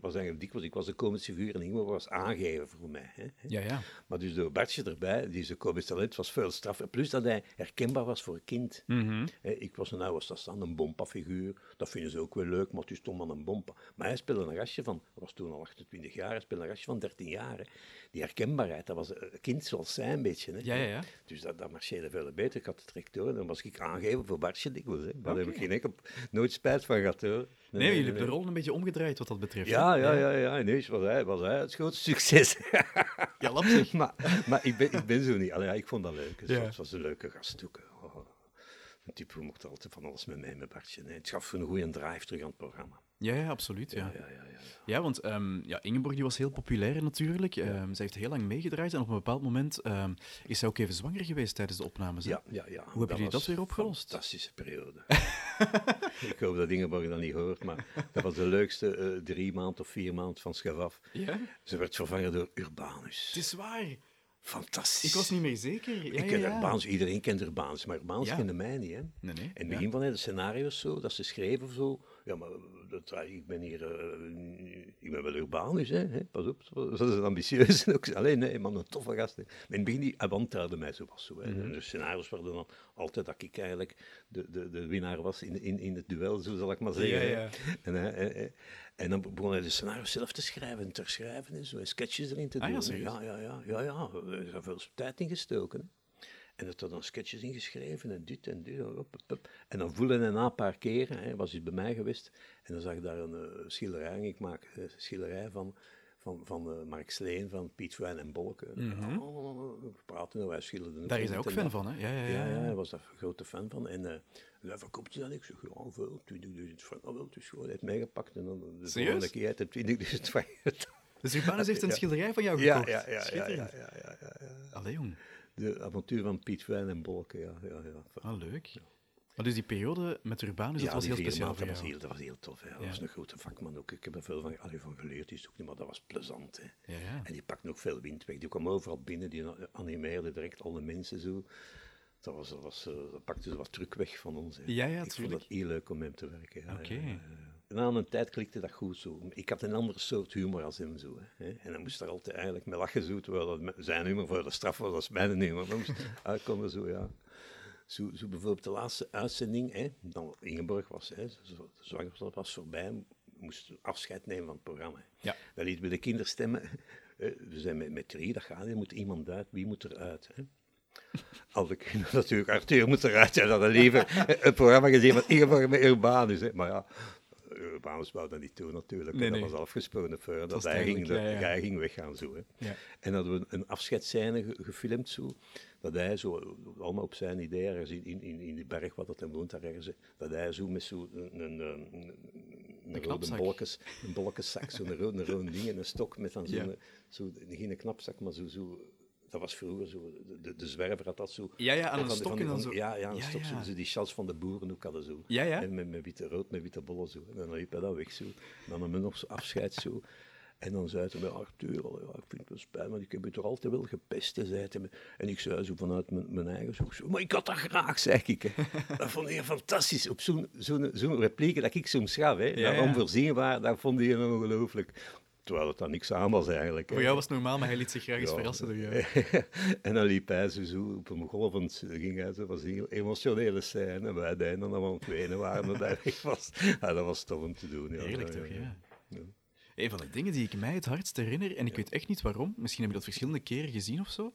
was eigenlijk dikwijls, ik was de komische figuur en Ingeborg was aangeven voor mij. Hè. Ja, ja. Maar dus door Bartje erbij, die zijn komisch talent was veel straffer. Plus dat hij herkenbaar was voor een kind. Mhm. Ik was een oude staan, een bompa-figuur. Dat vinden ze ook wel leuk, maar het is toch maar een bompa. Maar hij speelde een gastje van, was toen al 28 jaar, hij speelde een gastje van 13 jaar. Hè. Die herkenbaarheid, dat was een kind zoals zij een beetje. Hè. Ja, ja, ja. Dus dat, dat marcheerde veel beter. Ik had het direct door. Dan was ik aangegeven voor Bartje dikwijls. Hè. Daar heb ik geen enkel, nooit spijt van gehad. Hoor. Nee, jullie hebben de rol een beetje omgedraaid wat dat betreft. Ja, ja, ja, ja. Ineens was hij, was hij het grootste succes. Ja, lap zeg. maar maar ik, ben, ik ben zo niet. Allee, ja, ik vond dat leuk. Het Ja. was, was een leuke gast ook. Oh, een type mocht altijd van alles met mij, met Bartje. hè. Het gaf een goede drive terug aan het programma. Ja, ja, absoluut. Ja, Ja, ja, ja. ja. ja want ehm, ja, Ingeborg die was heel populair natuurlijk. Ehm, zij heeft heel lang meegedraaid en op een bepaald moment ehm, is zij ook even zwanger geweest tijdens de opnames. hè? Ja, ja, ja. Hoe hebben jullie dat weer opgelost? Een fantastische periode. ik hoop dat Ingeborg dat niet hoort, maar dat was de leukste eh, drie maand of vier maand van schaf af. Ja? Ze werd vervangen door Urbanus. Het is waar. Fantastisch. Ik was niet meer zeker. Ja, ik ken ja. Urbanus, iedereen kent Urbanus, maar Urbanus kende mij niet. Hè. Nee, nee. In het begin van de scenario's zo, dat ze schreven of zo. Ja, maar dat, ik ben hier, eh, ik ben wel Urbanus, hè, hè, pas op. Dat is ambitieus. Alleen nee, man, een toffe gast. hè. Maar in het begin, die wantrouwde mij zo was zo. Hè. Mhm. En de scenario's werden dan altijd dat ik eigenlijk de, de, de winnaar was in, in, in het duel, zo zal ik maar zeggen. Ja, hè. ja. En, en dan begon hij de scenario's zelf te schrijven en te schrijven en zo, en sketches erin te Ah, doen. ja, ja, ja, ja, ja, ja. Er is veel tijd in gestoken. En dat er dan sketches ingeschreven en dit en dit. En, op, op, op. en dan voelde hij na een paar keren, hij was hij bij mij geweest, en dan zag ik daar een eh, schilderij, en ik maak een schilderij van, van, van eh, Mark Sleen, van Piet Wijn en Bolke. Oh, we praten, wij schilderden. Mhm. Daar is hij ook fan van, hè? Ja, ja, ja. Ja, ja, hij was daar een grote fan van. En uh, hij verkoopt dat? Ik zeg, ja, veel, 20.000 frank. Oh, wel, het is gewoon, hij heeft meegepakt. En dan de Serieus? volgende keer heeft hij 20.000 frank. Dus Urbanus heeft een schilderij van jou gekocht. ja, ja, ja, ja, ja, ja, ja, ja. Allee, jong. De avontuur van Piet Wijn en Bolke, ja. ja, ja. Ah, leuk. Maar dus die periode met Urbanus, dat ja, was die heel speciaal dat, was heel, dat was heel tof. Hè. Dat Ja. was een grote vakman ook. Ik heb er veel van, allee, van geleerd, is ook niet, maar dat was plezant. Hè. Ja, ja. En die pakte ook veel wind weg. Die kwam overal binnen, die animeerde direct alle mensen zo. Dat, was, dat, was, eh, dat pakte ze wat druk weg van ons. Hè. Ja, ja, ik vond het heel leuk om met hem te werken. Oké. Na een tijd klikte dat goed zo. Ik had een andere soort humor als hem zo. Hè. En dan moest er altijd eigenlijk mee lachen zo, terwijl dat me- zijn humor voor de straf was als mijn humor. Dan moest uitkomen zo, ja. Zo, zo bijvoorbeeld de laatste uitzending, hè, dan Ingeborg was, hè, zwangerschap was voorbij, moest afscheid nemen van het programma. Ja. Dat liet bij de kinderstemmen, eh, we zijn met, met drie, dat gaat niet, moet iemand uit, wie moet eruit? Hè? Alle kinderen natuurlijk, Arthur moet eruit, ja, dat had liever het programma gezien van Ingeborg met Urbanus. Hè. Maar ja, Urbanus wou dat niet doen natuurlijk, Nee, dat was afgesproken voor, dat, hij, ging, duidelijk, dat ja, ja. hij ging weggaan zo. Hè. Ja. En hadden we een afscheidsscène ge- gefilmd zo, dat hij zo, allemaal op zijn idee, ergens in, in, in die berg wat dat hem woont daar ergens, dat hij zo met zo'n een, een, een, een, rode bolletjes, een bolletjeszak, zo'n rode, rode ding en een stok met dan zo'n, zo, geen knapzak, maar zo, zo, dat was vroeger zo, de, de zwerver had dat zo. Ja, ja, aan van een die- stok van en die- dan van- zo. Ja, ja, een Ja, stok, zo, zo die chals van de boeren ook hadden zo. Ja, ja. En met, met witte rood, met witte bollen zo. En dan liep hij dat weg zo. En dan we nog zo afscheid zo. En dan zei hij, Arthur, allee, ja, ik vind het wel spijt, maar ik heb je toch altijd wel gepest, zei hij. En ik zei zo vanuit mijn, mijn eigen zo, zo, maar ik had dat graag, zei ik. Hè. Dat vond hij fantastisch, op zo'n zo'n zo'n repliek dat ik soms gaf, hè, Ja, dat ja. onvoorzienbaar, dat vond hij ongelooflijk. Terwijl het dan niks aan was eigenlijk. Voor jou was het normaal, maar hij liet zich graag eens Ja. verrassen door jou. en dan liep hij zo, zo op een golvend, ging hij zo, was een heel emotionele scène. En wij deden dan aan het wenen waren dat hij weg was. Ja, dat was tof om te doen. Ja, Heerlijk toch, ja. Ja. Een van de dingen die ik mij het hardst herinner, en ik weet echt niet waarom, misschien heb je dat verschillende keren gezien of zo,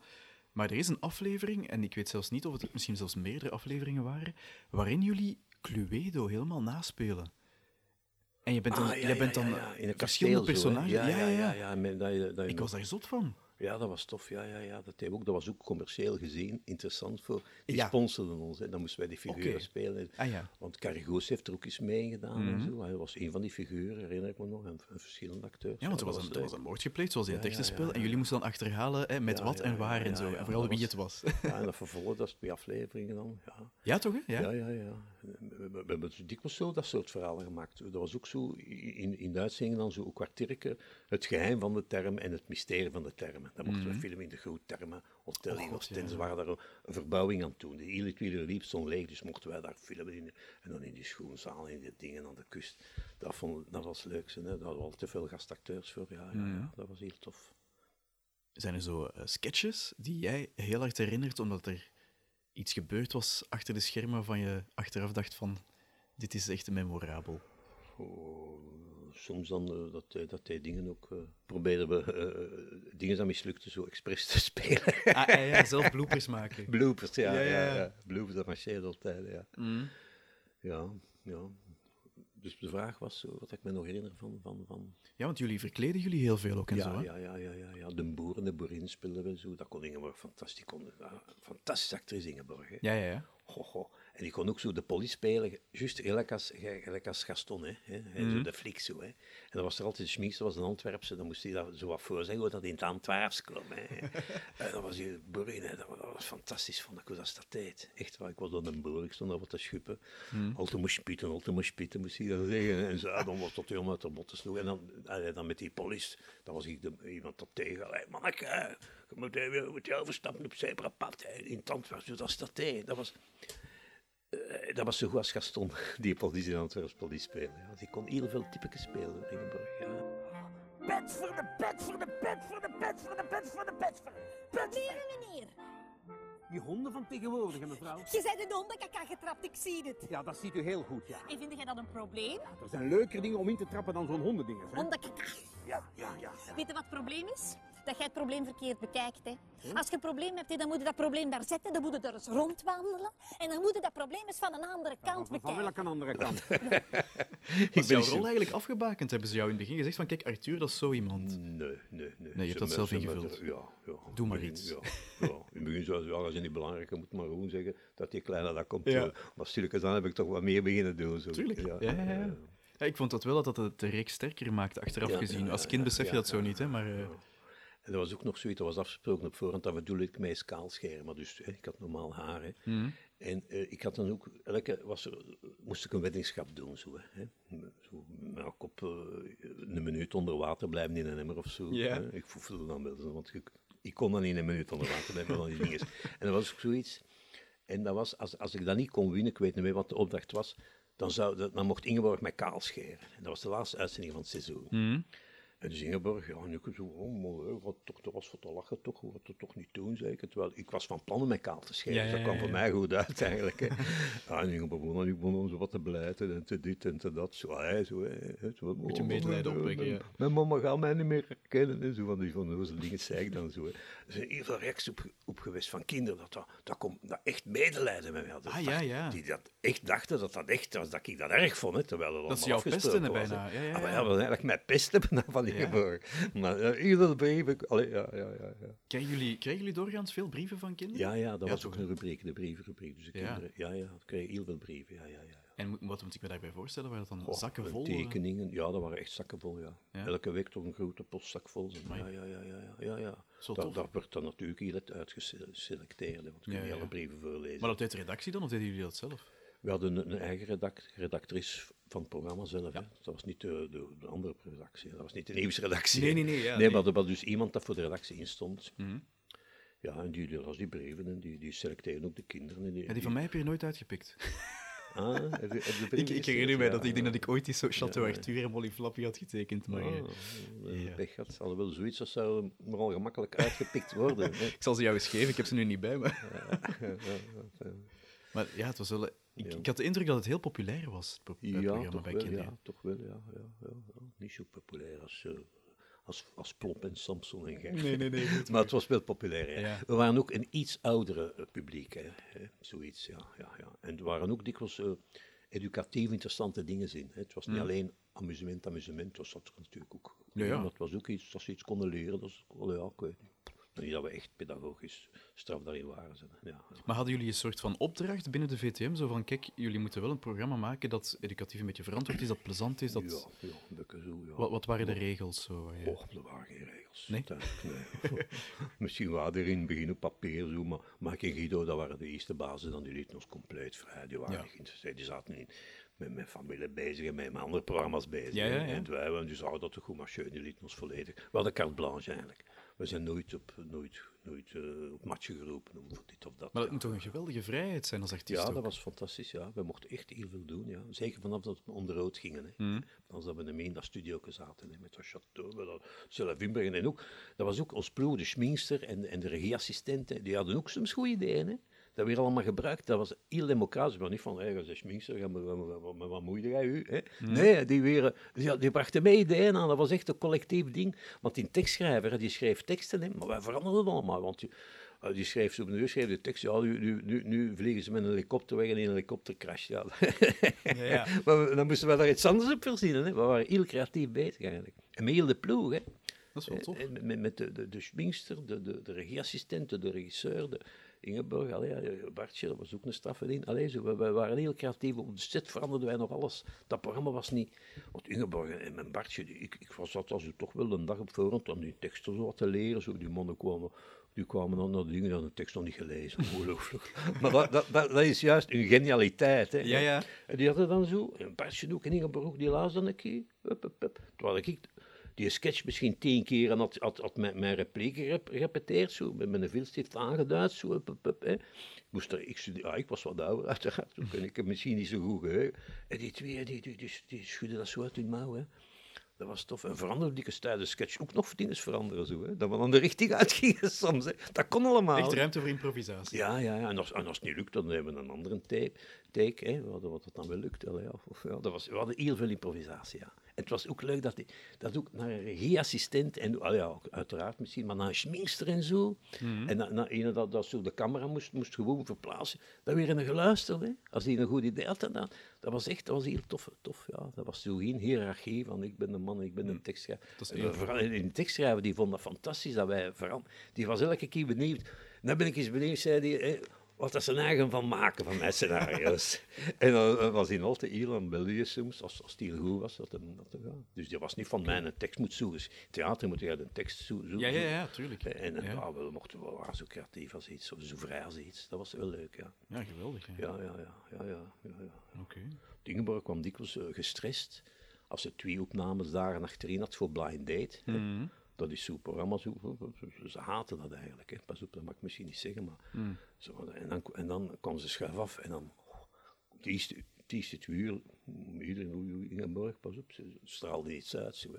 maar er is een aflevering, en ik weet zelfs niet of het misschien zelfs meerdere afleveringen waren, waarin jullie Cluedo helemaal naspelen. En je bent dan, Ah, ja, jij bent dan ja. In een verschillende personages. Ja, ja, ja. ja, met- dat je- dat je Ik was daar zot van. Ja, dat was tof. Ja, ja, ja. Dat, ook, dat was ook commercieel gezien interessant voor. Die Ja. sponsorden ons. Hè. Dan moesten wij die figuren spelen. Ah ja. Want Cargoos heeft er ook eens meegedaan en Mhm. zo. Hij was een van die figuren, herinner ik me nog. En, en verschillende acteurs. Ja, want er was, een, er was een moord gepleegd, zoals in het echte spel, en jullie moesten dan achterhalen hè, met wat en waar en zo, en vooral wie was- het was. Ja, en dat vervolgde, dat is twee afleveringen dan. Ja. Ja, toch? Hè? Ja, ja, ja. We, hebben dikwijls zo dat soort verhalen gemaakt. Dat was ook zo in, in de uitzending dan zo een kwartiertje het geheim van de term en het mysterie van de termen. Dan mochten we filmen in de grote termen, hotel Mhm. Oh, ja. Waren daar een, verbouwing aan het doen. De hele tweede liep stond leeg, dus mochten wij daar filmen. In, en dan in die schoenzaal, in die dingen aan de kust. Dat, vond, dat was leuk. Hè. Daar hadden we al te veel gastacteurs voor. Ja, ja, Mhm. ja, dat was heel tof. Zijn er zo eh, sketches die jij heel hard herinnert omdat er iets gebeurd was achter de schermen van je achteraf dacht van dit is echt memorabel? Oh, soms dan eh, dat, hij- dat hij dingen ook uh, probeerden we eh, dingen dat mislukte zo expres te spelen. Ah, ja, ja, zelf bloopers maken. Bloopers, ja. Ja, ja, ja, ja, ja. Bloopers, dat marcheerde altijd, ja. Mm. Ja, ja. Dus de vraag was zo, wat ik me nog herinner van... van, van Ja, want jullie verkleden jullie heel veel ook en zo. ja, Hè? ja, ja, ja, ja, ja. De boer en de boerin speelden we zo. Dat kon Ingeborg fantastisch. Kon, ja, fantastisch actrice Ingeborg, hè. ja, ja. ja. Ho, ho. En die kon ook zo de politie spelen, juist gelijk als, gelijk als Gaston, hè, hè, Mhm. zo de flik zo. Hè. En dan was er altijd de schminkste, was een Antwerpse, dan moest hij dat zo wat voor zeggen, hoe dat in het Antwerps kwam. Hè. en dan was hij boerin, hè. Dat, was, dat was fantastisch, vond ik, hoe dat dat tijd. Echt waar, ik was dan een boer, ik stond daar wat te schuppen. Mhm. Altijd moest spieten, altijd moest spieten, moest hij dan zeggen. En zo, dan was dat helemaal uit de botten sloeg. En dan, allee, dan met die politie, dan was ik de, iemand tot tegen. Hey, manneke, je moet je moet overstappen op zebrapad. hè. In het Antwerps, dat is dat tijd. Dat was... Eh, dat was zo goed als Gaston, die politie in Antwerps politie spelen. Ja. Die kon heel veel typetjes spelen in Ingeborg. Ja. Pet voor de pet voor de pet voor de pet voor de pet voor de pet voor Pet. Meneer, meneer. Die honden van tegenwoordig, hè, mevrouw. Je bent een hondenkaka getrapt, ik zie het. Ja, dat ziet u heel goed, ja. En vind jij dat een probleem? Er zijn leuker dingen om in te trappen dan zo'n hondendingen, hè. Hondenkaka. Ja, ja, ja. ja. Weet je wat het probleem is? Dat jij het probleem verkeerd bekijkt. Hè? Als je een probleem hebt, dan moet je dat probleem daar zetten, dan moet je er eens rondwandelen. En dan moet je dat probleem eens van een andere kant Van, van bekijken. welke andere kant? Was jouw rol eigenlijk afgebakend? Hebben ze jou in het begin gezegd van, kijk, Arthur, dat is zo iemand. Nee, nee, nee. Nee, je hebt dat zelf ze- ingevuld. Ja, ja. Doe maar iets. Ja, ja. In het begin zou ze, ja, dat is niet belangrijk, je moet maar gewoon zeggen dat die kleine dat komt. Ja. Maar stilletjes aan heb ik toch wat meer beginnen doen. Zo. Tuurlijk. Ja, ja, ja. Ja, ik vond dat wel dat dat de reeks sterker maakte, achteraf Ja, gezien. ja, Als kind ja, besef je ja, dat zo ja, niet, hè, maar... eh, En er was ook nog zoiets, dat was afgesproken op voorhand, dat bedoel ik mij eens kaal scheren. Maar dus, hè, ik had normaal haar. Hè. Mhm. En eh, ik had dan ook, elke was moest ik een weddingschap doen. Zo, hè. Zo, op eh, een minuut onder water blijven in een emmer of zo. Hè. Ik voelde dan wel, want ik, ik kon dan niet in een minuut onder water blijven van die dingen. En dat was ook zoiets. En dat was, als, als ik dat niet kon winnen, ik weet niet meer wat de opdracht was, dan, zou, dat- dan mocht Ingeborg mij kaal scheren. En dat was de laatste uitzending van het seizoen. mhm. En dus Ingeborg, ja, en ik zo, oh, hè, wat toch, dat was voor te lachen toch, wat er toch niet doen, zei ik. Terwijl ik was van plan om mij kaal te scheren, Ja, dus dat ja, kwam ja, voor ja. mij goed uit eigenlijk. Hè. Ja, en Ingeborg begon ik begon zo wat te blijten en te dit en te dat, zo, hè, zo, hè, zo Beetje oh, medelijden opwekken, mijn- ja. Mijn mama gaat mij niet meer herkennen en zo, van die van dingen zei ik dan zo. Er zijn heel veel reacties op, op geweest van kinderen, dat dat, dat, komt, dat echt medelijden met mij hadden. Ah, ja, ja. Die dat echt dachten dat dat echt was, dat ik dat erg vond, hè, terwijl dat Dat ze allemaal jou pesten, bijna. Ja, ja, Ah, maar ja. ja, eigenlijk mij pesten van Ingeborg. Maar ja, iedere brief, ik, allee, ja, ja, ja, ja. Krijgen jullie, krijgen jullie doorgaans veel brieven van kinderen? Ja, ja, dat Ja, was toch, ook een rubriek, de brievenrubriek. Dus de Ja. kinderen, ja, ja, ik kreeg heel veel brieven, ja, ja, ja. ja. En wat moet ik me daarbij voorstellen? Waren dat dan zakken en vol? eh? Tekeningen, ja, dat waren echt zakken vol, ja. Ja. Elke week toch een grote postzak vol. Ja, ja, ja, ja, ja, ja. ja. Dat, dat werd dan natuurlijk heel uitgeselecteerd, want je Ja, niet ja. alle brieven voorlezen. Maar dat deed de redactie dan, of deden jullie dat zelf? We hadden een, eigen redact, redactrice van het programma zelf. Hè. Dat was niet de, de, de andere redactie, dat was niet de nieuwsredactie. Nee, nee, nee, ja, nee, maar er was dus iemand dat voor de redactie instond. Mhm. Ja, en die, die las die brieven en die, die selecteerden ook de kinderen. En die, Ja, die van mij heb je nooit uitgepikt. Ah, heb je, heb je Ik, ik herinner mij dat ik denk dat ik ooit eens zo Chateau Ja, ja. Arthur en Molly Flappy had getekend. Maar dat ja. pech had. Alhoewel, zoiets dat zou nogal gemakkelijk uitgepikt worden. ik zal ze jou eens geven, ik heb ze nu niet bij me. Ja, ja, ja. Maar ja, het was wel... Ik, Ja. ik had de indruk dat het heel populair was, het, pro- Ja, programma toch wel, ja, toch wel, ja. ja. Niet zo populair als, eh, als, als Plop en Samson en Gert. Nee, nee, nee. Maar het was wel populair. We waren ook een iets oudere eh, publiek. Hè. hè, Zoiets, ja, ja, ja. En er waren ook dikwijls eh, educatief interessante dingen in. Hè. Het was niet alleen amusement, amusement. Dat zat er natuurlijk ook. Mm. Ja, ja. Dat was ook iets, als ze iets konden leren. Dat wel, ja, ik weet niet. Niet dat we echt pedagogisch straf daarin waren. Ja, ja. Maar hadden jullie een soort van opdracht binnen de VTM? Zo van, kijk, jullie moeten wel een programma maken dat educatief een beetje verantwoord is, dat plezant is. Dat... Ja, ja, een beetje zo, ja. Wat, wat waren de regels? Zo, Och, er waren geen regels. Nee? Misschien waren er in het begin op papier zo, maar Mark en Guido, dat waren de eerste bazen, dan die lieten ons compleet vrij. Die waren Ja. niet geïnteresseerd, die zaten niet met mijn familie bezig en met, met andere programma's bezig. Ja, ja, ja. En wij dus hadden dat toch goed marché, die lieten ons volledig. We hadden carte blanche eigenlijk. We zijn nooit op, nooit, nooit, eh, op matchen geroepen om voor dit of dat. Maar dat moet toch een geweldige vrijheid zijn als artiest Ja, ook? dat was fantastisch. Ja. We mochten echt heel veel doen. Ja. Zeker vanaf dat we onder rood gingen. Hè. Mhm. Als dat we in dat studio zaten. Hè, met dat dat Sylvain Wimbergen. En ook, dat was ook ons ploeg, de schminkster en, en de regieassistenten. Die hadden ook soms goede ideeën. Hè. Dat werd allemaal gebruikt. Dat was heel democratisch. Maar niet van, hey, de schminkster, ga maar, wat, moeite jij u? Hè. Nee, die, weer, die, die brachten mee ideeën aan. Dat was echt een collectief ding. Want die tekstschrijver, die schreef teksten. Hè, maar wij veranderden het allemaal. Want die, uh, die schreef zo deur, schreef de tekst. Ja, nu, nu, nu, nu vliegen ze met een helikopter weg en een helikopter crasht. Ja. ja. maar dan moesten we daar iets anders op verzinnen. Hè. We waren heel creatief bezig eigenlijk. En met heel de ploeg. Hè. Dat is wel tof. En met, met de, de, de schminkster, de, de, de regieassistenten, de regisseur. De, Ingeborg, allee, Bartje, dat was ook een strafverdien. Allee, zo, we, we waren heel creatief. Op de set veranderden wij nog alles. Dat programma was niet... Want Ingeborg en mijn Bartje, die- ik, ik was dat als toch wel een dag op voorhand om die teksten zo wat te leren. Zo, die mannen kwamen... Die kwamen dan naar de dingen, hadden de tekst nog niet gelezen. Ongelooflijk. maar dat, dat, dat, dat is juist hun genialiteit. Hè. Ja, ja. En die hadden dan zo, een Bartje ook en Ingeborg die las dan een keer. Hup, hup, hup. Terwijl ik die sketch misschien tien keer en had, had, had mijn, mijn replieken rep- gerepeteerd, zo, met mijn vilstift aangeduid, zo, hè. Ik, moest er, ik, studeer- ah, ik was wat ouder, uiteraard, toen kon ik het misschien niet zo goed geheugen. En die twee, die, die, die, die schudden dat zo uit hun mouw, hè. Dat was tof. En veranderde dikke stijl de sketch ook nog dingen veranderen, zo, hè. Dat we dan de richting uitgingen soms, hè. Dat kon allemaal. Echt ruimte voor improvisatie. Ja, ja, ja. En als, en als het niet lukt, dan hebben we een andere take. Take hè. We hadden wat het dan wel lukt. Allee, of, ja, dat was, we hadden heel veel improvisatie, ja. Het was ook leuk dat, die, dat ook naar een regieassistent, en allee, ja, uiteraard misschien, maar naar een schminkster en zo. En na, na ene dat, dat zo de camera moest, moest gewoon verplaatsen. Dan weer een geluisterd, hè. Als die een goed idee had gedaan. Dat was echt, dat was heel tof, tof, ja. Dat was zo geen hiërarchie van ik ben een man, ik ben een tekstschrijver. Dat is En eerlijk. vooral in de tekstschrijver, die vond dat fantastisch dat wij veranderen. Die was elke keer benieuwd. Dan ben ik eens benieuwd, zei hij, wat dat ze er eigen van maken van mijn scenario's. en dan eh, was hij altijd heel aan België soms, als, als die heel goed was. Dat hem, dat hem, ja. Dus die was niet van mij een tekst moet zoeken. Dus Theater moet je een tekst zo- zoeken. Ja, ja, ja, tuurlijk. En, en Ja. ja. we mochten wel waren zo creatief als iets, of zo vrij als iets. Dat was wel leuk, ja. Ja, geweldig. Ja. Ja, ja, ja, ja, ja, ja, ja. Oké. Ingeborg kwam dikwijls eh, gestrest als ze twee opnames dagen achterin had voor Blind Date. Dat is zo'n programma, zo, ze, haten dat eigenlijk. Hè. Pas op, dat mag ik misschien niet zeggen, maar... Mhm. Zo, en, dan, en dan kwam ze schuif af en dan... Het eerste, het eerste twee uur, iedereen, oei, oei, Ingeborg, pas op, ze straalde iets uit. Zo.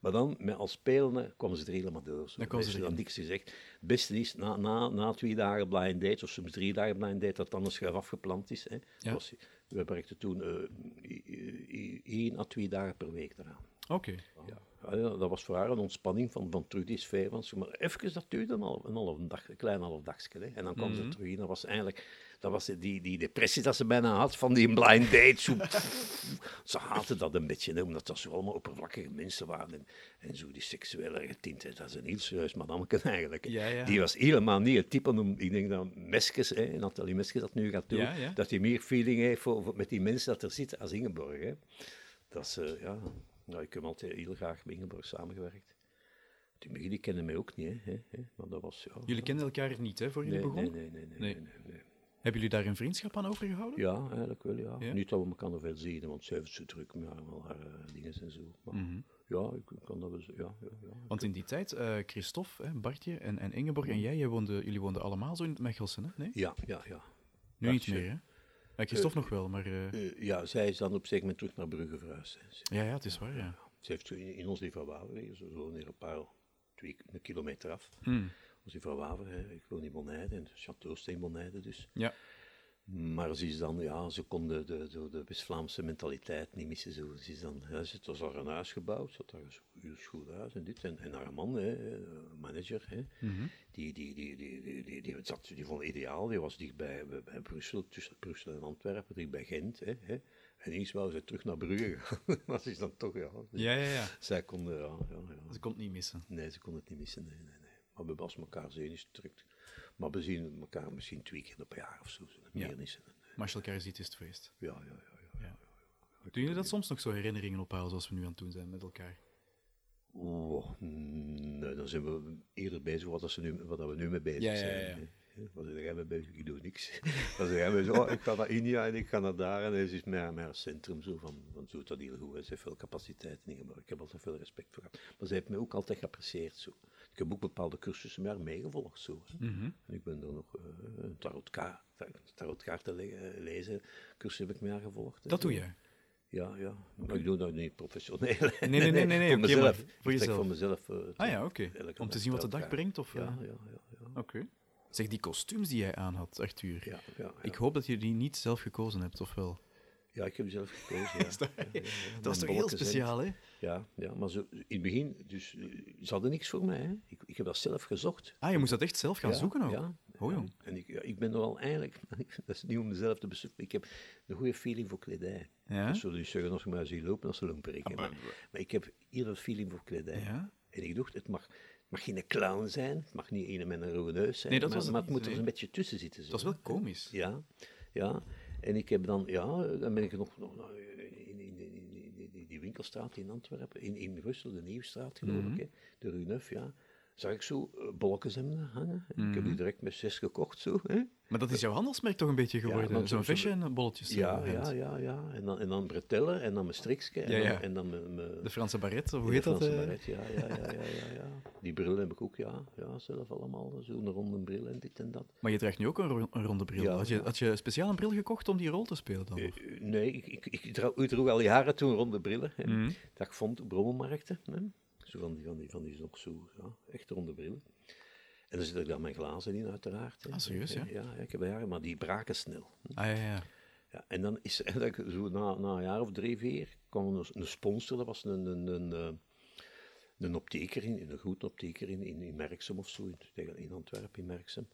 Maar dan, met als spelende, kwamen ze er helemaal door. Zo. Dan ze dan niks gezegd. Het beste is, na, na, na twee dagen blind date, of soms drie dagen blind date, dat dan een schuif afgeplant is. Hè. Ja. Was, we werkten toen i- één à twee dagen per week eraan. Oké. Ja, dat was voor haar een ontspanning van, van terug die sfeer. Van, maar even, dat duurde een half, een half dag, een klein half dagje. Hè. En dan kwam Mhm. ze terug in. Dat was eigenlijk dat was die, die depressie dat ze bijna had van die blind date. Zo, ze haatte dat een beetje, hè, omdat dat zo allemaal oppervlakkige mensen waren. En, en zo die seksuele getinte, dat is een heel serieus madameke eigenlijk. hè. Ja, ja. Die was helemaal niet het type om, ik denk dat Meskes, hè, Nathalie Meskes dat nu gaat doen, Ja, dat hij meer feeling heeft voor, voor- met die mensen dat er zitten als Ingeborg. Hè. Dat is, eh, ja, nou, ik heb altijd heel graag met Ingeborg samengewerkt. Die die kennen mij ook niet, hè, hè, maar dat was, ja... Jullie kenden elkaar niet, hè, voor jullie nee, nee, begonnen? nee, nee, nee, Nee. nee, nee, nee. Hebben jullie daar een vriendschap aan overgehouden? Ja, eigenlijk wel, ja. Ja? Niet dat we elkaar nog veel zien, want zij heeft zo druk met haar, al haar eh, dingen en zo. Maar Mhm. ja, ik, kan dat wel ja, ja, ja. Want in die tijd, eh Christophe, hè, Bartje en, en Ingeborg en jij, jij woonde, jullie woonden allemaal zo in het Mechelsen, hè? Nee? Ja, ja, ja. Nu niet meer, hè? Ja, Christophe nog wel, maar... eh, Eh, ja, zij is dan op zeker moment terug naar Brugge verhuisd. ja, ja, het is waar, ja. ze heeft in, in ons lieve Waver, ze wonen hier een paar, twee een kilometer af. Hmm. Ons lieve Waver, ik woon in Bonheide, in Château Steen Bonheide dus. Ja. Maar ze is dan, ja, ze kon de, de, de, West-Vlaamse mentaliteit niet missen. Zo. Ze is dan, ja, ze het was al een huis gebouwd, ze had daar een heel goed huis en dit. En, en haar man, hè, eh, manager, hè, Mhm. die, die, die, die, die, die, die, zat, die vond het ideaal. Die was dichtbij bij, bij Brussel, tussen Brussel en Antwerpen, dicht bij Gent. Hè, hè. En eens wou ze terug naar Brugge gaan. maar ze is dan toch, ja. Ja, ja, ja. Zij kon, ja, ja, ja. Ze kon het niet missen. Nee, ze kon het niet missen. Nee, nee, nee. Maar we was elkaar zenuws gedrukt. Maar we zien elkaar misschien twee keer per jaar of zo. Meer Ja. niet. zo. Maar als je elkaar ziet, is het feest. Ja, ja, ja. ja. Ja. Doen jullie dat soms nog zo herinneringen ophalen zoals we nu aan het doen zijn met elkaar? Oh, nee, dan zijn we eerder bezig wat, ze nu, wat we nu mee bezig zijn. ja, ja. hè. Wat jij mee bezig? Ik doe niks. Jij mee zo, oh, ik ga naar India en ik ga naar daar. En het is meer, meer een centrum zo van, van zo dat heel goed. Ze heeft veel capaciteit in. Ik heb altijd veel respect voor haar. Maar ze heeft me ook altijd geapprecieerd zo. Ik heb ook bepaalde cursussen met haar meegevolgd zo. Hè. Mhm. En ik ben er nog eh, een tarotkaart, tarotkaarten le- eh, lezen cursus heb ik met haar gevolgd. hè. Dat doe jij? Ja, ja. Maar ik doe dat niet professioneel. Nee, nee, nee, nee, nee, voor mezelf. voor jezelf. voor mezelf. eh, Ah ja, oké. Om te zien wat de dag brengt? Of, Ja, ja, ja. ja. Oké. Zeg, die kostuums die jij aan had, Arthur. Ja, ja, ja. Ik hoop dat je die niet zelf gekozen hebt, of wel? Ja, ik heb die zelf gekozen. Ja. Is dat- Ja, ja, ja. Dat was Mijn toch heel speciaal, hè? Ja, ja, maar zo, in het begin, dus, ze hadden niks voor mij. Hè. Ik, ik heb dat zelf gezocht. Ah, je moest dat echt zelf gaan zoeken ook? Ja. Oh, jong. En ik, ja, ik ben er wel eigenlijk, dat is niet om mezelf te beseffen, ik heb een goede feeling voor kledij. Ja? Dat zullen dus zeggen als mij ziet lopen, als ze. Ah, maar, maar- ik heb heel veel feeling voor kledij. Ja? En ik dacht, het mag, mag geen clown zijn, het mag niet een met een rode neus zijn, Nee, dat maar, was het maar het moet er een beetje tussen zitten. Zo. Dat is wel komisch. Ja, ja. En ik heb dan, ja, dan ben ik nog, nog in, in, in, die, winkelstraat in Antwerpen, in, in Brussel, de Nieuwstraat geloof Mhm. ik, hè, de Rue Neuf, ja. Zag ik zo uh, bolletjeshemden hangen. Ik Mhm. heb die direct met zes gekocht, zo. Hè. Maar dat is jouw handelsmerk toch een beetje geworden? dan Zo'n zo- visje en bolletjes. Ja, eh, ja, ja, ja. En dan, en dan bretellen en dan mijn strikske en, Ja, ja. en dan mijn... mijn- De Franse baret, of hoe de heet dat? Franse eh? baret, ja, ja, ja, ja, ja, ja. Die bril heb ik ook, ja. Ja, zelf allemaal. Zo'n ronde bril en dit en dat. Maar je draagt nu ook een, ro- een ronde bril. Ja, had, je, ja. had je speciaal een bril gekocht om die rol te spelen dan? Eh, nee, ik, ik, ik, droeg, ik droeg al jaren toen ronde brillen. Hè, Mhm. Dat ik vond op brommelmarkten. Hè. Zo van die, van die, van die nog zo, ja, echt ronde brillen. En dan zit er dan mijn glazen in, uiteraard. hè. Ah, serieus, ja? Ja, ik heb er jaren, maar die braken snel. Ah ja, ja. Ja, en dan is eigenlijk zo na, na een jaar of drie, vier, kwam een, een sponsor, dat was een, een, een, eh, een opteker, in, een goed opteker in, in, in Merksem of zo, in, in Antwerpen, in Merksem.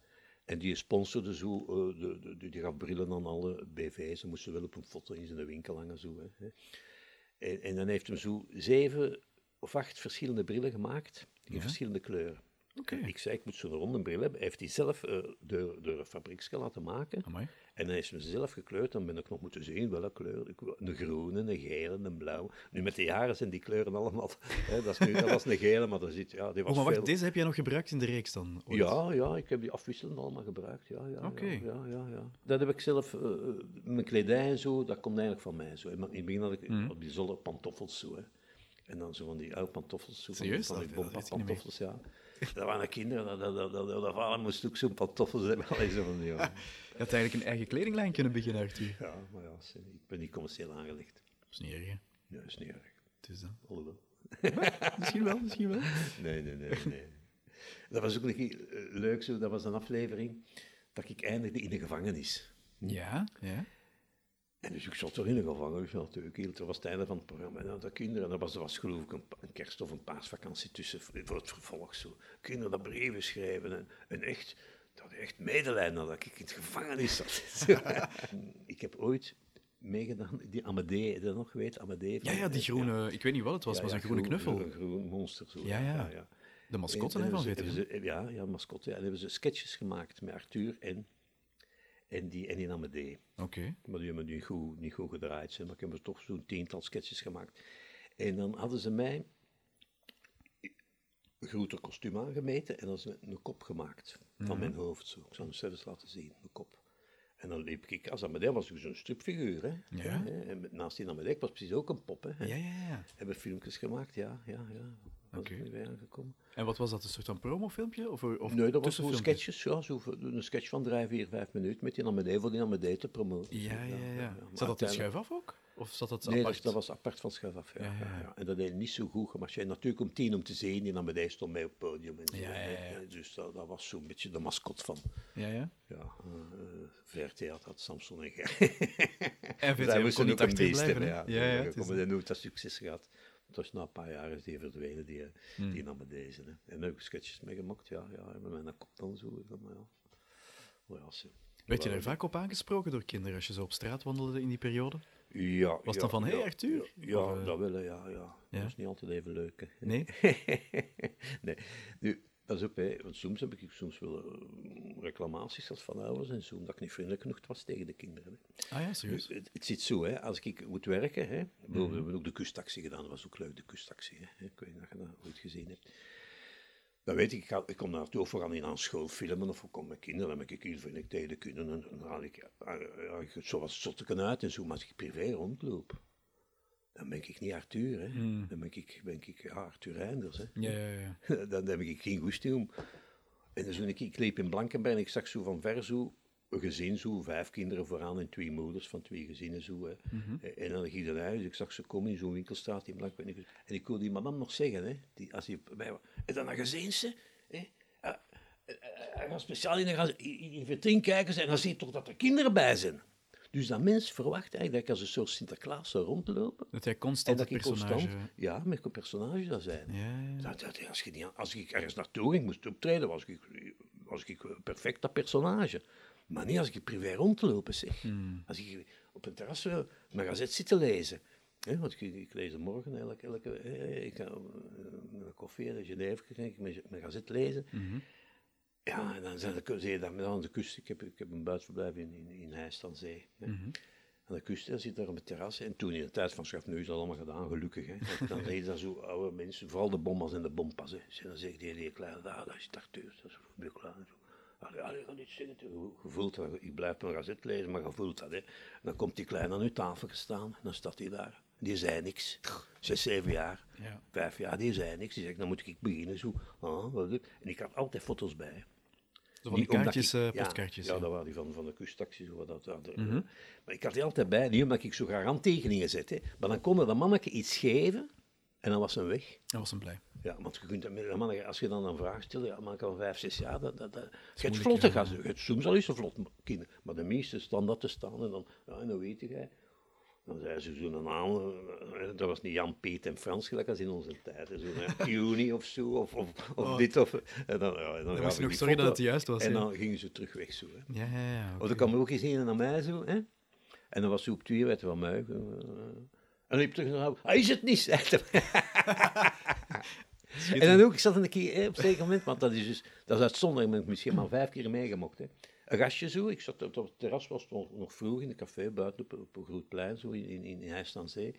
En die sponsorde zo, eh, de, de, die- die gaf brillen aan alle BV's, ze moesten wel op een foto in zijn winkel hangen. Zo, hè. En, en dan heeft hem zo zeven of acht verschillende brillen gemaakt, in Ja. verschillende kleuren. Oké. Ik zei, ik moet zo'n ronde bril hebben. Hij heeft die zelf eh, door, door een fabrieksje laten maken. Amai. En hij is me zelf gekleurd, dan ben ik nog moeten zien welke kleur. Een groene, een gele, een blauw. Nu met de jaren zijn die kleuren allemaal. Hè, dat, is nu, dat was een gele, maar dat zit, ja, die was Oh, maar wacht, veel- deze heb jij nog gebruikt in de reeks dan? ooit? Ja, ja, ik heb die afwisselend allemaal gebruikt. Ja, ja, Oké. ja, ja, ja, ja. Dat heb ik zelf, eh, eh, mijn kledij en zo, dat komt eigenlijk van mij. Zo. In het begin had ik op die zolder pantoffels zo. Hè. En dan zo van die oude pantoffels. Zo, van, Serieus? Van die Dat- ik niet pantoffels, ja. Dat waren kinderen, dat, dat, dat, dat, dat vader moest ook zo'n pantoffels hebben. Allee, zo van, ja. Je had eigenlijk een eigen kledinglijn kunnen beginnen, Arthur. ja, maar ja, ze- ik ben niet commercieel aangelegd. Dat is niet erg, hè? Nee, dat is niet erg. Het is dat. Alhoewel. Misschien wel, misschien wel. Nee, nee, nee, nee. Dat was ook nog eh, leuk zo, dat was een aflevering dat ik eindigde in de gevangenis. Ja, ja. En dus ik zat er in de gevangenis natuurlijk. Dat was het einde van het programma. En de kinderen, dat was, was geloof ik een, kerst- of een paasvakantie tussen voor het vervolg. Zo. Kinderen dat brieven schrijven en, en echt, dat echt medelijden had dat ik in het gevangenis zat. Ik heb ooit meegedaan, die Amadee, heb je dat nog weet, Amadee. Ja, van- ja, die groene... Ik weet niet wat het was, Ja, was ja, een groene groen- knuffel. Een groen monster. Zo. Ja, ja. De mascotte En- hè, en van hebben ze- Ja, ja, mascotte. En hebben ze sketches gemaakt met Arthur en, en, die, en die Amadee. Oké. Maar die hebben niet goed, niet goed gedraaid. Zijn, maar ik heb er toch zo'n tiental sketches gemaakt. En dan hadden ze mij een groter kostuum aangemeten en dan ze een kop gemaakt van mijn hoofd. Zo. Ik zal hem zelfs laten zien, een kop. En dan liep ik, als Amadee was dus een stripfiguur. Hè. Ja. En naast die Amadee was precies ook een pop. Hè. Ja, ja, ja. Hebben filmpjes gemaakt, ja, ja, ja. Oké. niet bij aangekomen. En wat was dat, een soort van promofilmpje? Of, of Nee, dat was tussenfilmpje? sketches, ja, zo, een sketch van drie, vier, vijf minuten met die Amadee voor die Amadee te promoten. Ja, ja, ja. Maar Zat dat in schuif af ook? Of zat dat Nee, dat, apart? dat was apart van schuif af. Ja, Ja, ja, ja, ja. ja. En dat deed niet zo goed gemarcheerd. Natuurlijk om tien om te zien, die Amadee stond mij op het podium. En zo, Ja, ja, ja. Dus dat, dat was zo'n beetje de mascot van Ja, ja. ja, eh VRT had dat Samson en Ger. En VTM moesten ook een achterblijven, beest hebben, hè? ja. Ja, ja, ja, het is- Dat. Dus na een paar jaar is die verdwenen, die, Hmm. die Amadee. Hè. En ook sketches mee gemaakt, ja, ja. Met mijn kop dan zo. maar ja. Maar ja, ze- Werd je er vaak op aangesproken door kinderen als je zo op straat wandelde in die periode? Ja, Was het ja, dan van, hey, ja, Arthur? Ja, Of, eh, dat ja, ja. ja? Dat is niet altijd even leuk. Hè. Nee? nee. Nu, dat is ook, hè, want soms heb ik soms wel eh, reclamaties als van ouders en zo, omdat ik niet vriendelijk genoeg was tegen de kinderen. Hè. Ah ja, serieus? het, het zit zo, hè, als ik moet werken, hè, bijvoorbeeld, Mhm. we hebben ook de kusttaxi gedaan, dat was ook leuk, de kusttaxi. Hè. Ik weet niet of je dat ooit gezien hebt. Dan weet ik, ik, ga, ik kom daar naartoe gaan in aan school filmen of ik kom met kinderen, dan ben ik heel vriendelijk tegen de kinderen en dan haal ik, ja, ik zotteken uit en zo, maar als ik privé rondloop, dan ben ik niet Arthur, hè. Dan ben ik, ben ik Arthur Reinders, hè. Ja, ja, ja. dan heb ik geen goesting om. En dan zo, ik, ik liep in Blankenberg en ik zag zo van ver zo een gezin, zo vijf kinderen vooraan en twee moeders van twee gezinnen. Zo, hè. En dan ging ik naar huis, ik zag ze komen in zo'n winkelstraat in Blankenberg. En ik hoorde die madame nog zeggen, hè, die, als hij bij was, is dat een gezin, ze? Hè? Ja, eh, eh, Hij gaat speciaal in in in vitrine kijken en dan zie je toch dat er kinderen bij zijn. Dus dat mens verwacht eigenlijk dat ik als een soort Sinterklaas zou rondlopen. Dat jij En constant dat ik personage... constant, ja, met een personage zou zijn. Ja, ja. Dat, als, je niet, als ik ergens naartoe ging, moest optreden, was ik, was ik perfect dat personage. Maar niet als ik privé rondlopen zeg. Als ik op een terras een gazet zit te lezen Hè, want ik, ik lees morgen elke, elke eh, ik ga eh, koffie en een Genève ik, met mijn gazet lezen. Ja, en dan zijn de, zie je dat aan de kust. Ik heb, ik heb een buitenverblijf in, in, in Heist aan zee. Hè. Aan de kust, hè, zit daar op het terras. En toen in de tijd van Schaf, nu is dat allemaal gedaan, gelukkig. Hè. Dan- zie je dat zo oude mensen, vooral de bommas en de bompas. Hè. Dus dan zegt die, die kleine, ah, dat is Tarteur, dat is Bukkela en zo. Allee, allee, ga niet zingen. Voelt dat, ik blijf mijn gazet lezen, maar je voelt dat. Hè. En dan komt die kleine aan uw tafel gestaan en dan staat hij daar. Die zei niks. Zes, zeven jaar, Ja. vijf jaar, die zei niks. Die zegt, dan moet ik beginnen. Zo. Ah, ik? En ik had altijd foto's bij. Zo van die kaartjes, ik- eh, ja, postkaartjes. Ja, ja. dat waren die van, van de kusttaxi. Zo, wat dat, Mhm. Maar ik had die altijd bij, niet omdat ik zo graag handtekeningen zet. Hè. Maar dan kon er dat manneke iets geven en dan was ze weg. Dat was hem blij. Ja, want je kunt, manneke, als je dan een vraag stelt, ja, man kan vijf, zes jaar, dat, dat, dat, je moeilijk, vlotte gasten. Je hebt soms al eens een vlot kinderen, maar de meeste staan dat te staan en dan, ja, en dan weet jij. Dan zei ze zo'n naam, eh, dat was niet Jan, Piet en Frans, gelijk als in onze tijd. Zo'n eh, Juni of zo, of, of, of dit of... En dan, ja, en dan Dan was nog sorry dat het juist was. En ja. dan gingen ze terug weg zo. Hè. Ja, ja, ja. Of oké. dan kwam er ook eens een naar mij zo, hè. En dan was ze op twee weten van mij. eh, En dan liep terug naar haar. Hij is het niet, zegt hij. En dan ook, ik zat een keer hè, op een zeker moment, want dat is dus, dat is uitzonderlijk, ik heb misschien maar vijf keer meegemokt. Hè. Een gastje zo, ik zat op het terras, was het nog, nog vroeg in een café buiten op, op een groot plein, zo in, in, in, aan Zee.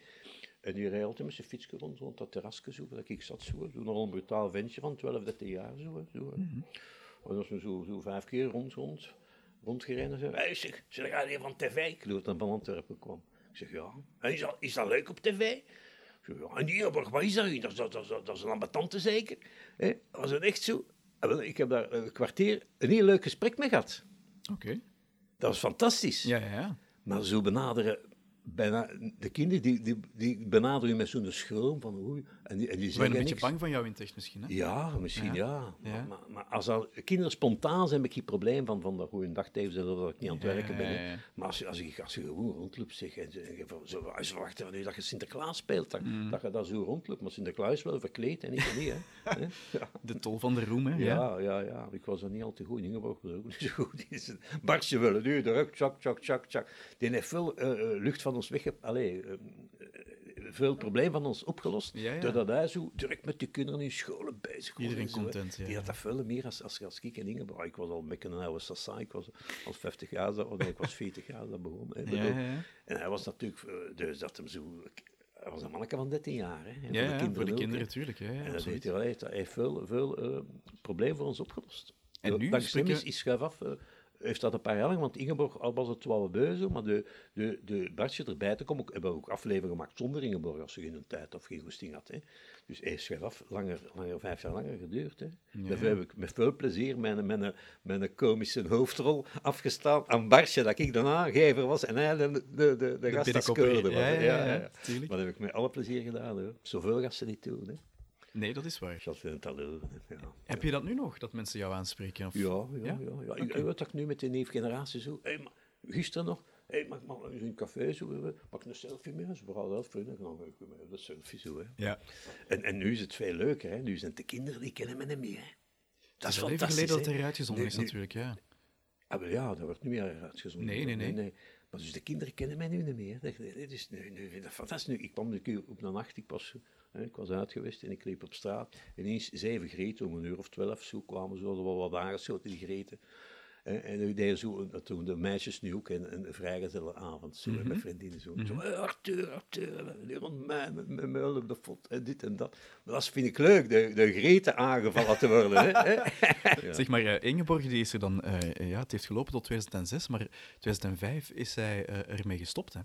En die reed altijd met zijn fietsje rond, rond dat terrasje zo, dat ik zat zo, zo nog een brutaal ventje van 12, 13 jaar zo. zo hè. En dat was me zo, zo vijf keer rond, rond, rondgereden en zei, hey, zeg, zeg, ga je van tv? Ik geloof dat hij van Antwerpen kwam. Ik zeg, ja. En is dat, is dat leuk op tv? Ja. En Ingeborg, wat is dat? Dat, is- dat, dat, dat, dat is een ambetante zeker. Hè? Was het echt zo? En Ik heb daar een kwartier een heel leuk gesprek mee gehad. Oké. Dat was fantastisch. Ja, ja, ja. Maar zo benaderen, bijna, de kinderen die, die, die benaderen je met zo'n schroom van oei. En die, en een beetje niks. bang van jou in het echt misschien, hè? Ja, misschien ja. Ja. Maar, maar, maar als al, kinderen spontaan zijn, heb ik geen probleem van, van dat goede dag tegen ze dat ik niet aan het werken ben. hè. Maar als je, als, je, als je gewoon rondloopt zeg, en, en je van- zo, van u dat je Sinterklaas speelt, dat, Mm. dat je dat zo rondloopt. Maar Sinterklaas is wel verkleed en ik niet. Hè. Ja. De tol van de roem, hè? Ja. Ja, ja, ja. Ik was er niet al te goed. Ingeborg was ook niet zo goed. Een Bartje willen nu, druk, tjak, tjak, tjak, tjak. Die heeft veel eh, eh, lucht van ons wegge... Allee, eh, veel probleem van ons opgelost. Ja, ja. Doordat hij zo druk met de kinderen in scholen bezig was. Iedereen zo, content, ja, Die had dat veel meer als, als, als ik en Ingeborg. Ik was al beetje een oude sassa. Ik was al 50 jaar, of nee, ik was 40 jaar dat begon. En hij was natuurlijk... eh, Dus dat hem zo... Hij was een manneke van 13 jaar. Hè. En Ja, voor de ook, hè. kinderen natuurlijk. Ja, ja, En dat heeft, hij, heeft, veel, veel eh, problemen voor ons opgelost. En nu Dankzij hem spreken- is, is Schuif af, eh, heeft dat een paar jaar lang, want Ingeborg al was het wel beuze, maar de, de, de Bartje erbij te komen, hebben we ook afleveringen gemaakt zonder Ingeborg, als ze geen tijd of geen goesting had. Hè. Dus hij is Schuif af langer, langer, vijf jaar langer geduurd. Hè. Daarvoor heb ik met veel plezier mijn, mijn, mijn komische hoofdrol afgestaan aan Bartje, dat ik de aangever was en hij de, de, de, de, gast als keurde. Ja, ja, ja. Maar dat heb ik met alle plezier gedaan. Hoor. Zoveel gasten niet doen. Hè. Nee, dat is waar. Ik zat in het allure, Ja. Heb je dat nu nog, dat mensen jou aanspreken? Of... Ja, ja, Ja? ja. ja. Ik, ik weet dat ik nu met de nieuwe generatie zo... Hey, maar, gisteren nog... Hey, mag, in een café zo... ik een selfie mee? Ze vooral wel vrienden. Dan ik met een selfie zo, hè. Ja. En, en nu is het veel leuker, hè. Nu zijn het de kinderen, die kennen me niet meer, hè. Dat is Het is fantastisch, geleden dat hè. het eruit gezonden Nu- is natuurlijk, ja. Ah, ja, dat wordt nu meer uitgezonden. Nee, nee, nee. Maar dus de kinderen kennen mij nu niet meer. Dat, dat is, nu, nu dat fantastisch. Nu, ik kwam keer op een nacht, ik was, ik was uit geweest en ik liep op straat. En ineens zeven greten, om een uur of twaalf, zo kwamen ze wel wel wat aangeschoten, die greten. En, deden zo, een- toen de meisjes nu ook een, een vrijgezelle avond, zo, Mhm. met mijn vriendinnen zo. zo "Hey, Arthur, Arthur, die rond mij, met met mij op de fot, en dit en dat. Maar dat vind ik leuk, de, de greten aangevallen te worden. Hè? Zeg maar, eh, Ingeborg die is er dan... eh, ja, het heeft gelopen tot 2006, maar 2005 is zij eh, ermee gestopt, hè?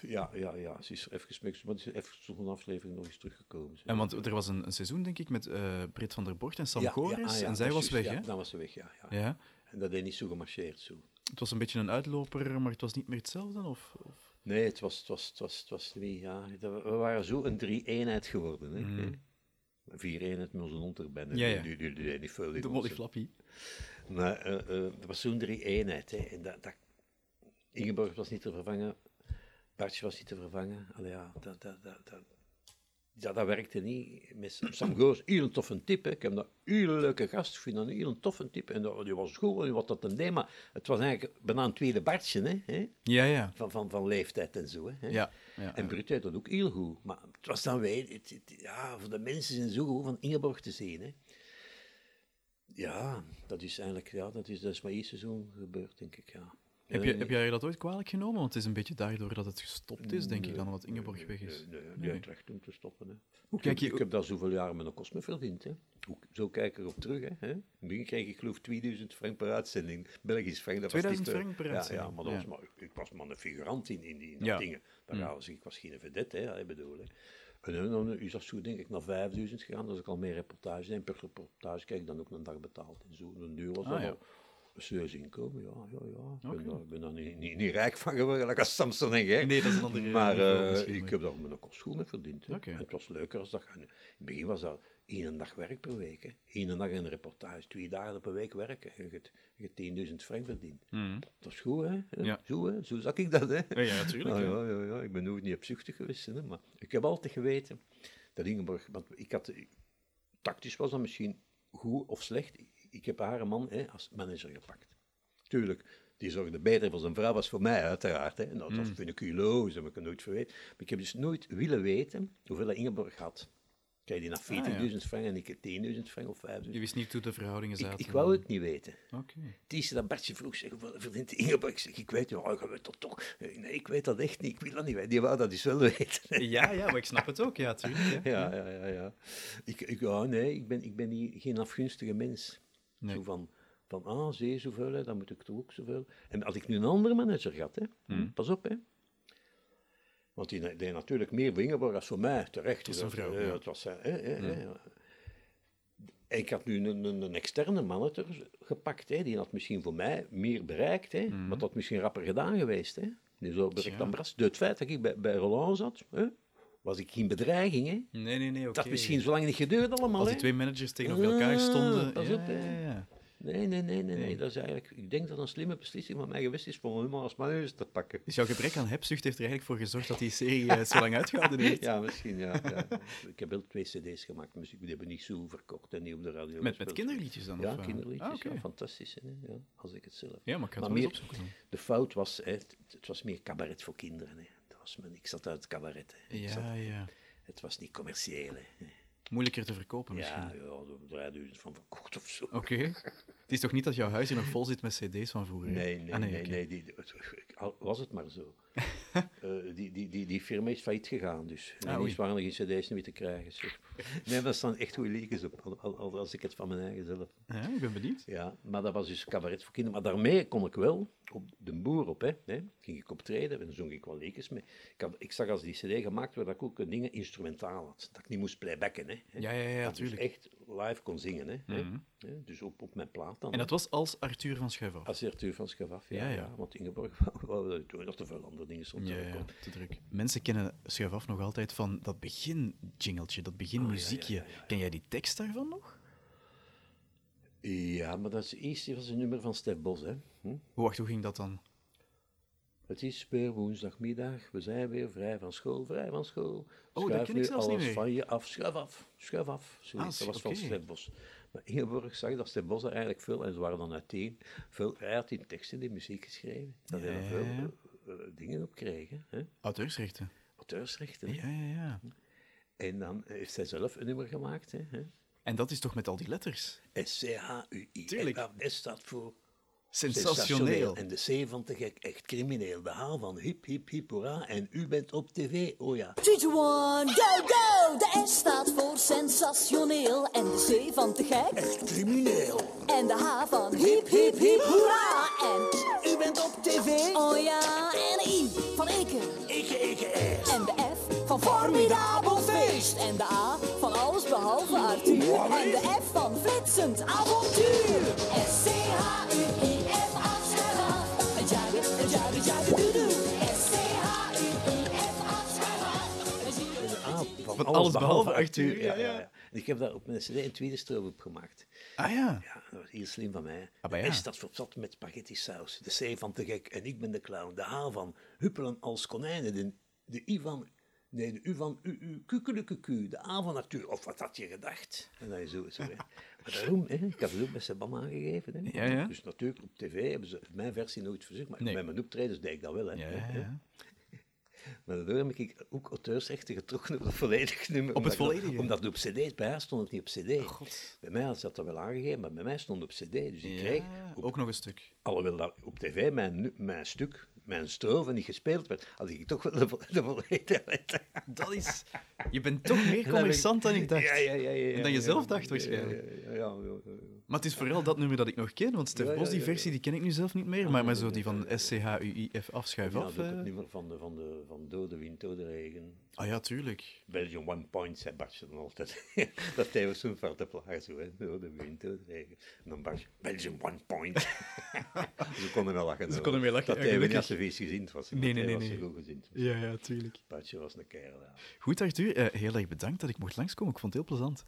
Ja, ja, ja, ze is er even maar ze is even zo'n aflevering nog eens teruggekomen. En want er was een, een seizoen, denk ik, met eh Britt van der Borcht en Sam Ja, ah, ja, en zij was weg, hè? Ja, dan was ze weg, ja. ja. Ja. En dat heeft niet zo gemarcheerd, zo. Het was een beetje een uitloper, maar het was niet meer hetzelfde, of... of... Nee, het was, het was, het was, het was niet, ja. We waren zo een drie-eenheid geworden, hè. Vier-eenheid met onze. Mhm. Ja, ja. Die, die, die, die, veel De ons, Molly hè. Flappy. Maar eh, eh, dat was zo'n drie-eenheid, hè. En dat, dat... Ingeborg was niet te vervangen. Bartje was niet te vervangen. Allee, ja, dat, dat, dat, dat... Ja, dat werkte niet. Met Sam Goos, heel een toffe tip. Hè. Ik heb dat heel leuke gast. Ik vind dat een heel toffe tip. En dat- die was goed en wat dat een deed. Maar het was eigenlijk bijna een tweede Bartje, hè. Ja, ja. Van, van, van leeftijd en zo. Hè. Ja, ja, en. Brut deed dat ook heel goed. Maar het was dan het, het- ja, voor de mensen zijn zo goed van Ingeborg te zien. Hè. Ja, dat is eigenlijk, ja, dat is, dat is maar één seizoen gebeurd, denk ik, ja. Heb, je, Eh, heb jij dat ooit kwalijk genomen? Want het is een beetje daardoor dat het gestopt is, denk ik, dan omdat Ingeborg weg is. Nee, nee, heeft recht om te stoppen. Hè. Ik, Kijk, heb, je- ik heb daar zoveel jaren met een kost mee verdiend. Hè. Hoe- Zo kijk ik erop terug. Hè. In het begin kreeg ik geloof 2000 frank per uitzending. Belgisch frank. Dat was 2000 niet, eh, frank per ja, uitzending, Ja, maar, dat ja. Was maar ik, was maar een figurant in, in die in Ja. dat dingen. Daar Mm. was ik, was geen vedette, hè, ik bedoel. Hè. En dan is dat zo, denk ik, naar 5000 gegaan. Dat ik al meer reportage. En per reportage krijg ik dan ook een dag betaald. En zo, een duur was Ah, dat ja. al inkomen. Ja, ja, ja. Ik ben, daar, ik ben daar niet, niet, niet rijk van geworden, like als Samson en Gert. Nee, dat is een andere Maar niveau eh, ik maar- heb daar mijn kost goed mee verdiend. het was leuker als dat. In het begin was dat één dag werk per week. Hè. Eén dag in een reportage, twee dagen per week werken. En je hebt- je hebt 10.000 frank verdiend. Dat is goed, hè? Ja. Zo, hè? Zo zag ik dat, hè? Ja, natuurlijk, Ah, ja. ja, ja, ja. Ik ben nooit niet opzuchtig geweest, hè. Maar ik heb altijd geweten dat Ingeborg... Want ik had... Tactisch was dat misschien goed of slecht. Ik heb haar man hè, als manager gepakt. Tuurlijk, die zorgde beter voor zijn vrouw, was voor mij uiteraard. Hè. En dat, Mm. dat vind ik logisch, dat heb ik nooit verweten. Maar ik heb dus nooit willen weten hoeveel Ingeborg had. Kijk, die naar 14.000 frank en ik heb 10.000 frank of 5.000. Je wist niet hoe de verhoudingen Ik, zaten. ik wou het niet weten. Oké. Het eerste dat Bartje vroeg, zeg, hoeveel verdient Ingeborg? Ik zeg, ik weet het, ja, je weet dat toch. Nee, ik weet dat echt niet, ik wil dat niet weten. Die wou dat dus wel weten. Ja, ja, maar ik snap het ook, ja, tuurlijk. Ja. Ja, ja, ja. ja. Ik, ik, ja nee, ik ben, ik ben niet, geen afgunstige mens. Nee. Zo van, van, ah, zie je zoveel, hè, dan moet ik toch ook zoveel. En als ik nu een andere manager had, hè, Hmm. pas op, hè. Want die deed natuurlijk meer Ingeborg als voor mij, terecht. is een vrouw, ja. Hmm. Het was, hè, hè, hè. En ik had nu een, een, een externe manager gepakt, hè, die had misschien voor mij meer bereikt, hè, maar dat had misschien rapper gedaan geweest. Hè. Nu zo direct Hmm. Tja. aan Bras. Door het feit dat ik bij, bij Roland zat, hè, was ik geen bedreiging. Hè. Nee, nee, nee, oké. Dat misschien zo lang niet geduurd allemaal. Als die hè. twee managers tegenover elkaar Ah, stonden. pas ja, op, ja, ja. Nee, nee, nee, nee, nee. Dat is eigenlijk, ik denk dat een slimme beslissing van mij geweest is om hem als manager te pakken. Dus jouw gebrek aan hebzucht heeft er eigenlijk voor gezorgd dat die serie eh, zo lang uitgehouden heeft. Ja, misschien, ja. ja. Ik heb wel twee cd's gemaakt, muziek. Die hebben niet zo verkocht en niet op de radio Met, met kinderliedjes dan? Ja, of, eh? kinderliedjes. Ah, ja, fantastisch, hè, ja, als ik het zelf. Ja, maar ik ga het Maar wel meer- opzoeken. De fout was, hè, het, het was meer cabaret voor kinderen. Hè. Was ik zat uit het cabaret. Hè. Ik zat- Ja, ja. het was niet commercieel. Hè. Moeilijker te verkopen misschien. Ja, ja, er 3000 van verkocht of zo. Oké. Het is toch niet dat jouw huis hier nog vol zit met cd's van vroeger? hè? Nee, nee, Ah, nee, die, was het maar zo. Eh, die, die, die, die firma is failliet gegaan, dus Ah, oei. waren er geen cd's meer te krijgen. zeg. Nee, daar staan echt goede liedjes op, al, al- al- als ik het van mijn eigen zelf. Ja, ik ben benieuwd. Ja, maar dat was dus cabaret voor kinderen. Maar daarmee kon ik wel op de boer op, hè. Ging ik optreden en dan zong ik wel liedjes mee. Ik, had, ik zag als die cd gemaakt werd, dat ik ook dingen instrumentaal had. Dat ik niet moest playbacken, hè. Ja, ja, ja, Dat ik dus echt live kon zingen, hè. Hè, Dus op, op mijn plaat dan. En dat was als Arthur van Schuif af. Als Arthur van Schafaf, ja, Ja. Want Ingeborg wou dat doen, dat er Ja, ja, te druk. Mensen kennen Schuif af nog altijd van dat begin-jingeltje, dat begin-muziekje. Oh, ja, ja. Ken jij die tekst daarvan nog? Ja, maar dat is eerst was een nummer van Stef Bos, hè. Hm? Oh, wacht, hoe ging dat dan? Het is weer woensdagmiddag, we zijn weer vrij van school, vrij van school. dat Schuif ken ik nu niet alles meer. van je af, schuif af, schuif af. Ah, dat was van. Stef Bos. Maar Ingeborg zag dat Stef Bos er eigenlijk veel, en ze waren dan uiteen, veel, hij had die teksten, die muziek geschreven, dat hij er Ja. veel dingen op hè. Auteursrechten. Auteursrechten. Ja, ja, ja. En dan heeft zij zelf een nummer gemaakt, hè. En dat is toch met al die letters? S-C-H-U-I. Tuurlijk. S staat voor Sensationeel. En de C van te gek, echt crimineel. De H van hip, hip, hip, hoera. En u bent op tv, oh ja. 3, 2, 1, go, go! De S staat voor sensationeel. En de C van te gek. Echt crimineel. En de H van hip, hip, hip, hoera! En U bent op tv. oh ja, en de I van ikke. Ikke, ikke, S. En de F van formidabel feest. En de A van alles behalve Arthur. En de F van flitsend avontuur. S, C, H, alles, behalve Arthur, Arthur. ja, Ja, ja. ja, ja. En ik heb daar op mijn cd een tweede stroom op gemaakt. Ah ja. Ja, dat was heel slim van mij. Ah, maar de ja. S staat voor zat met spaghetti saus. De C van te gek en ik ben de clown. De H van huppelen als konijnen. De, de I van Nee, de U van U, U, Kukelekuku, de A van Arthur. Of wat had je gedacht? En dan zo, zo, hè. Maar daarom, hè, ik heb het ook met Sebam aangegeven. Hè. Ja, ja. Dus natuurlijk, op tv hebben ze mijn versie nooit verzocht, maar Nee. met mijn optredens deed ik dat wel. Hè. Ja. Maar daardoor heb ik ook auteursrechten getrokken op het volledige nummer. Op het volledige? Oh, Omdat het op cd, bij haar stond het niet op cd. Bij mij had ze dat wel aangegeven, maar bij mij stond het op cd. Dus ik kreeg, op, ook nog een stuk. alhoewel dat op tv mijn, mijn stuk, mijn strofe niet gespeeld werd, had ik toch wel de, de volledige letter. Dat is... Je bent toch meer commerçant dan ik dacht. Ja, ja, ja, ja, En dan je zelf dacht waarschijnlijk. Ja, ja, ja. Maar het is vooral dat nummer dat ik nog ken, want Stef Ja, ja, Bos, die ja, versie, ja. die ken ik nu zelf niet meer. Maar, maar zo die van SCHUIF afschuif Ja, af. dat ook eh. het nummer van, de, van, de, van Door de Wind, Door de Regen. Ah ja, tuurlijk. Belgium One Point, zei Bartje dan altijd. dat hij was zo'n vaart op haar zo, hè. Door de wind, door de regen. En dan Bartje, Belgium One Point. Ze konden wel lachen. Ze konden wel lachen, Dat ja, hij niet als ze vies gezind was. Nee, nee, nee, nee. goed gezind. Ja, ja, tuurlijk. Bartje was een kerel, ja. Goed, Arthur. eh, heel erg bedankt dat ik mocht langskomen. Ik vond het heel plezant.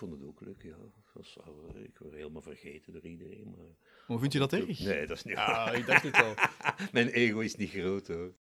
Ik vond het ook leuk, ja. Was, wel- ik word helemaal vergeten door iedereen. Maar... Hoe vind je dat erg? Nee, dat is niet Ah, ik dacht het al. Mijn ego is niet groot, hoor.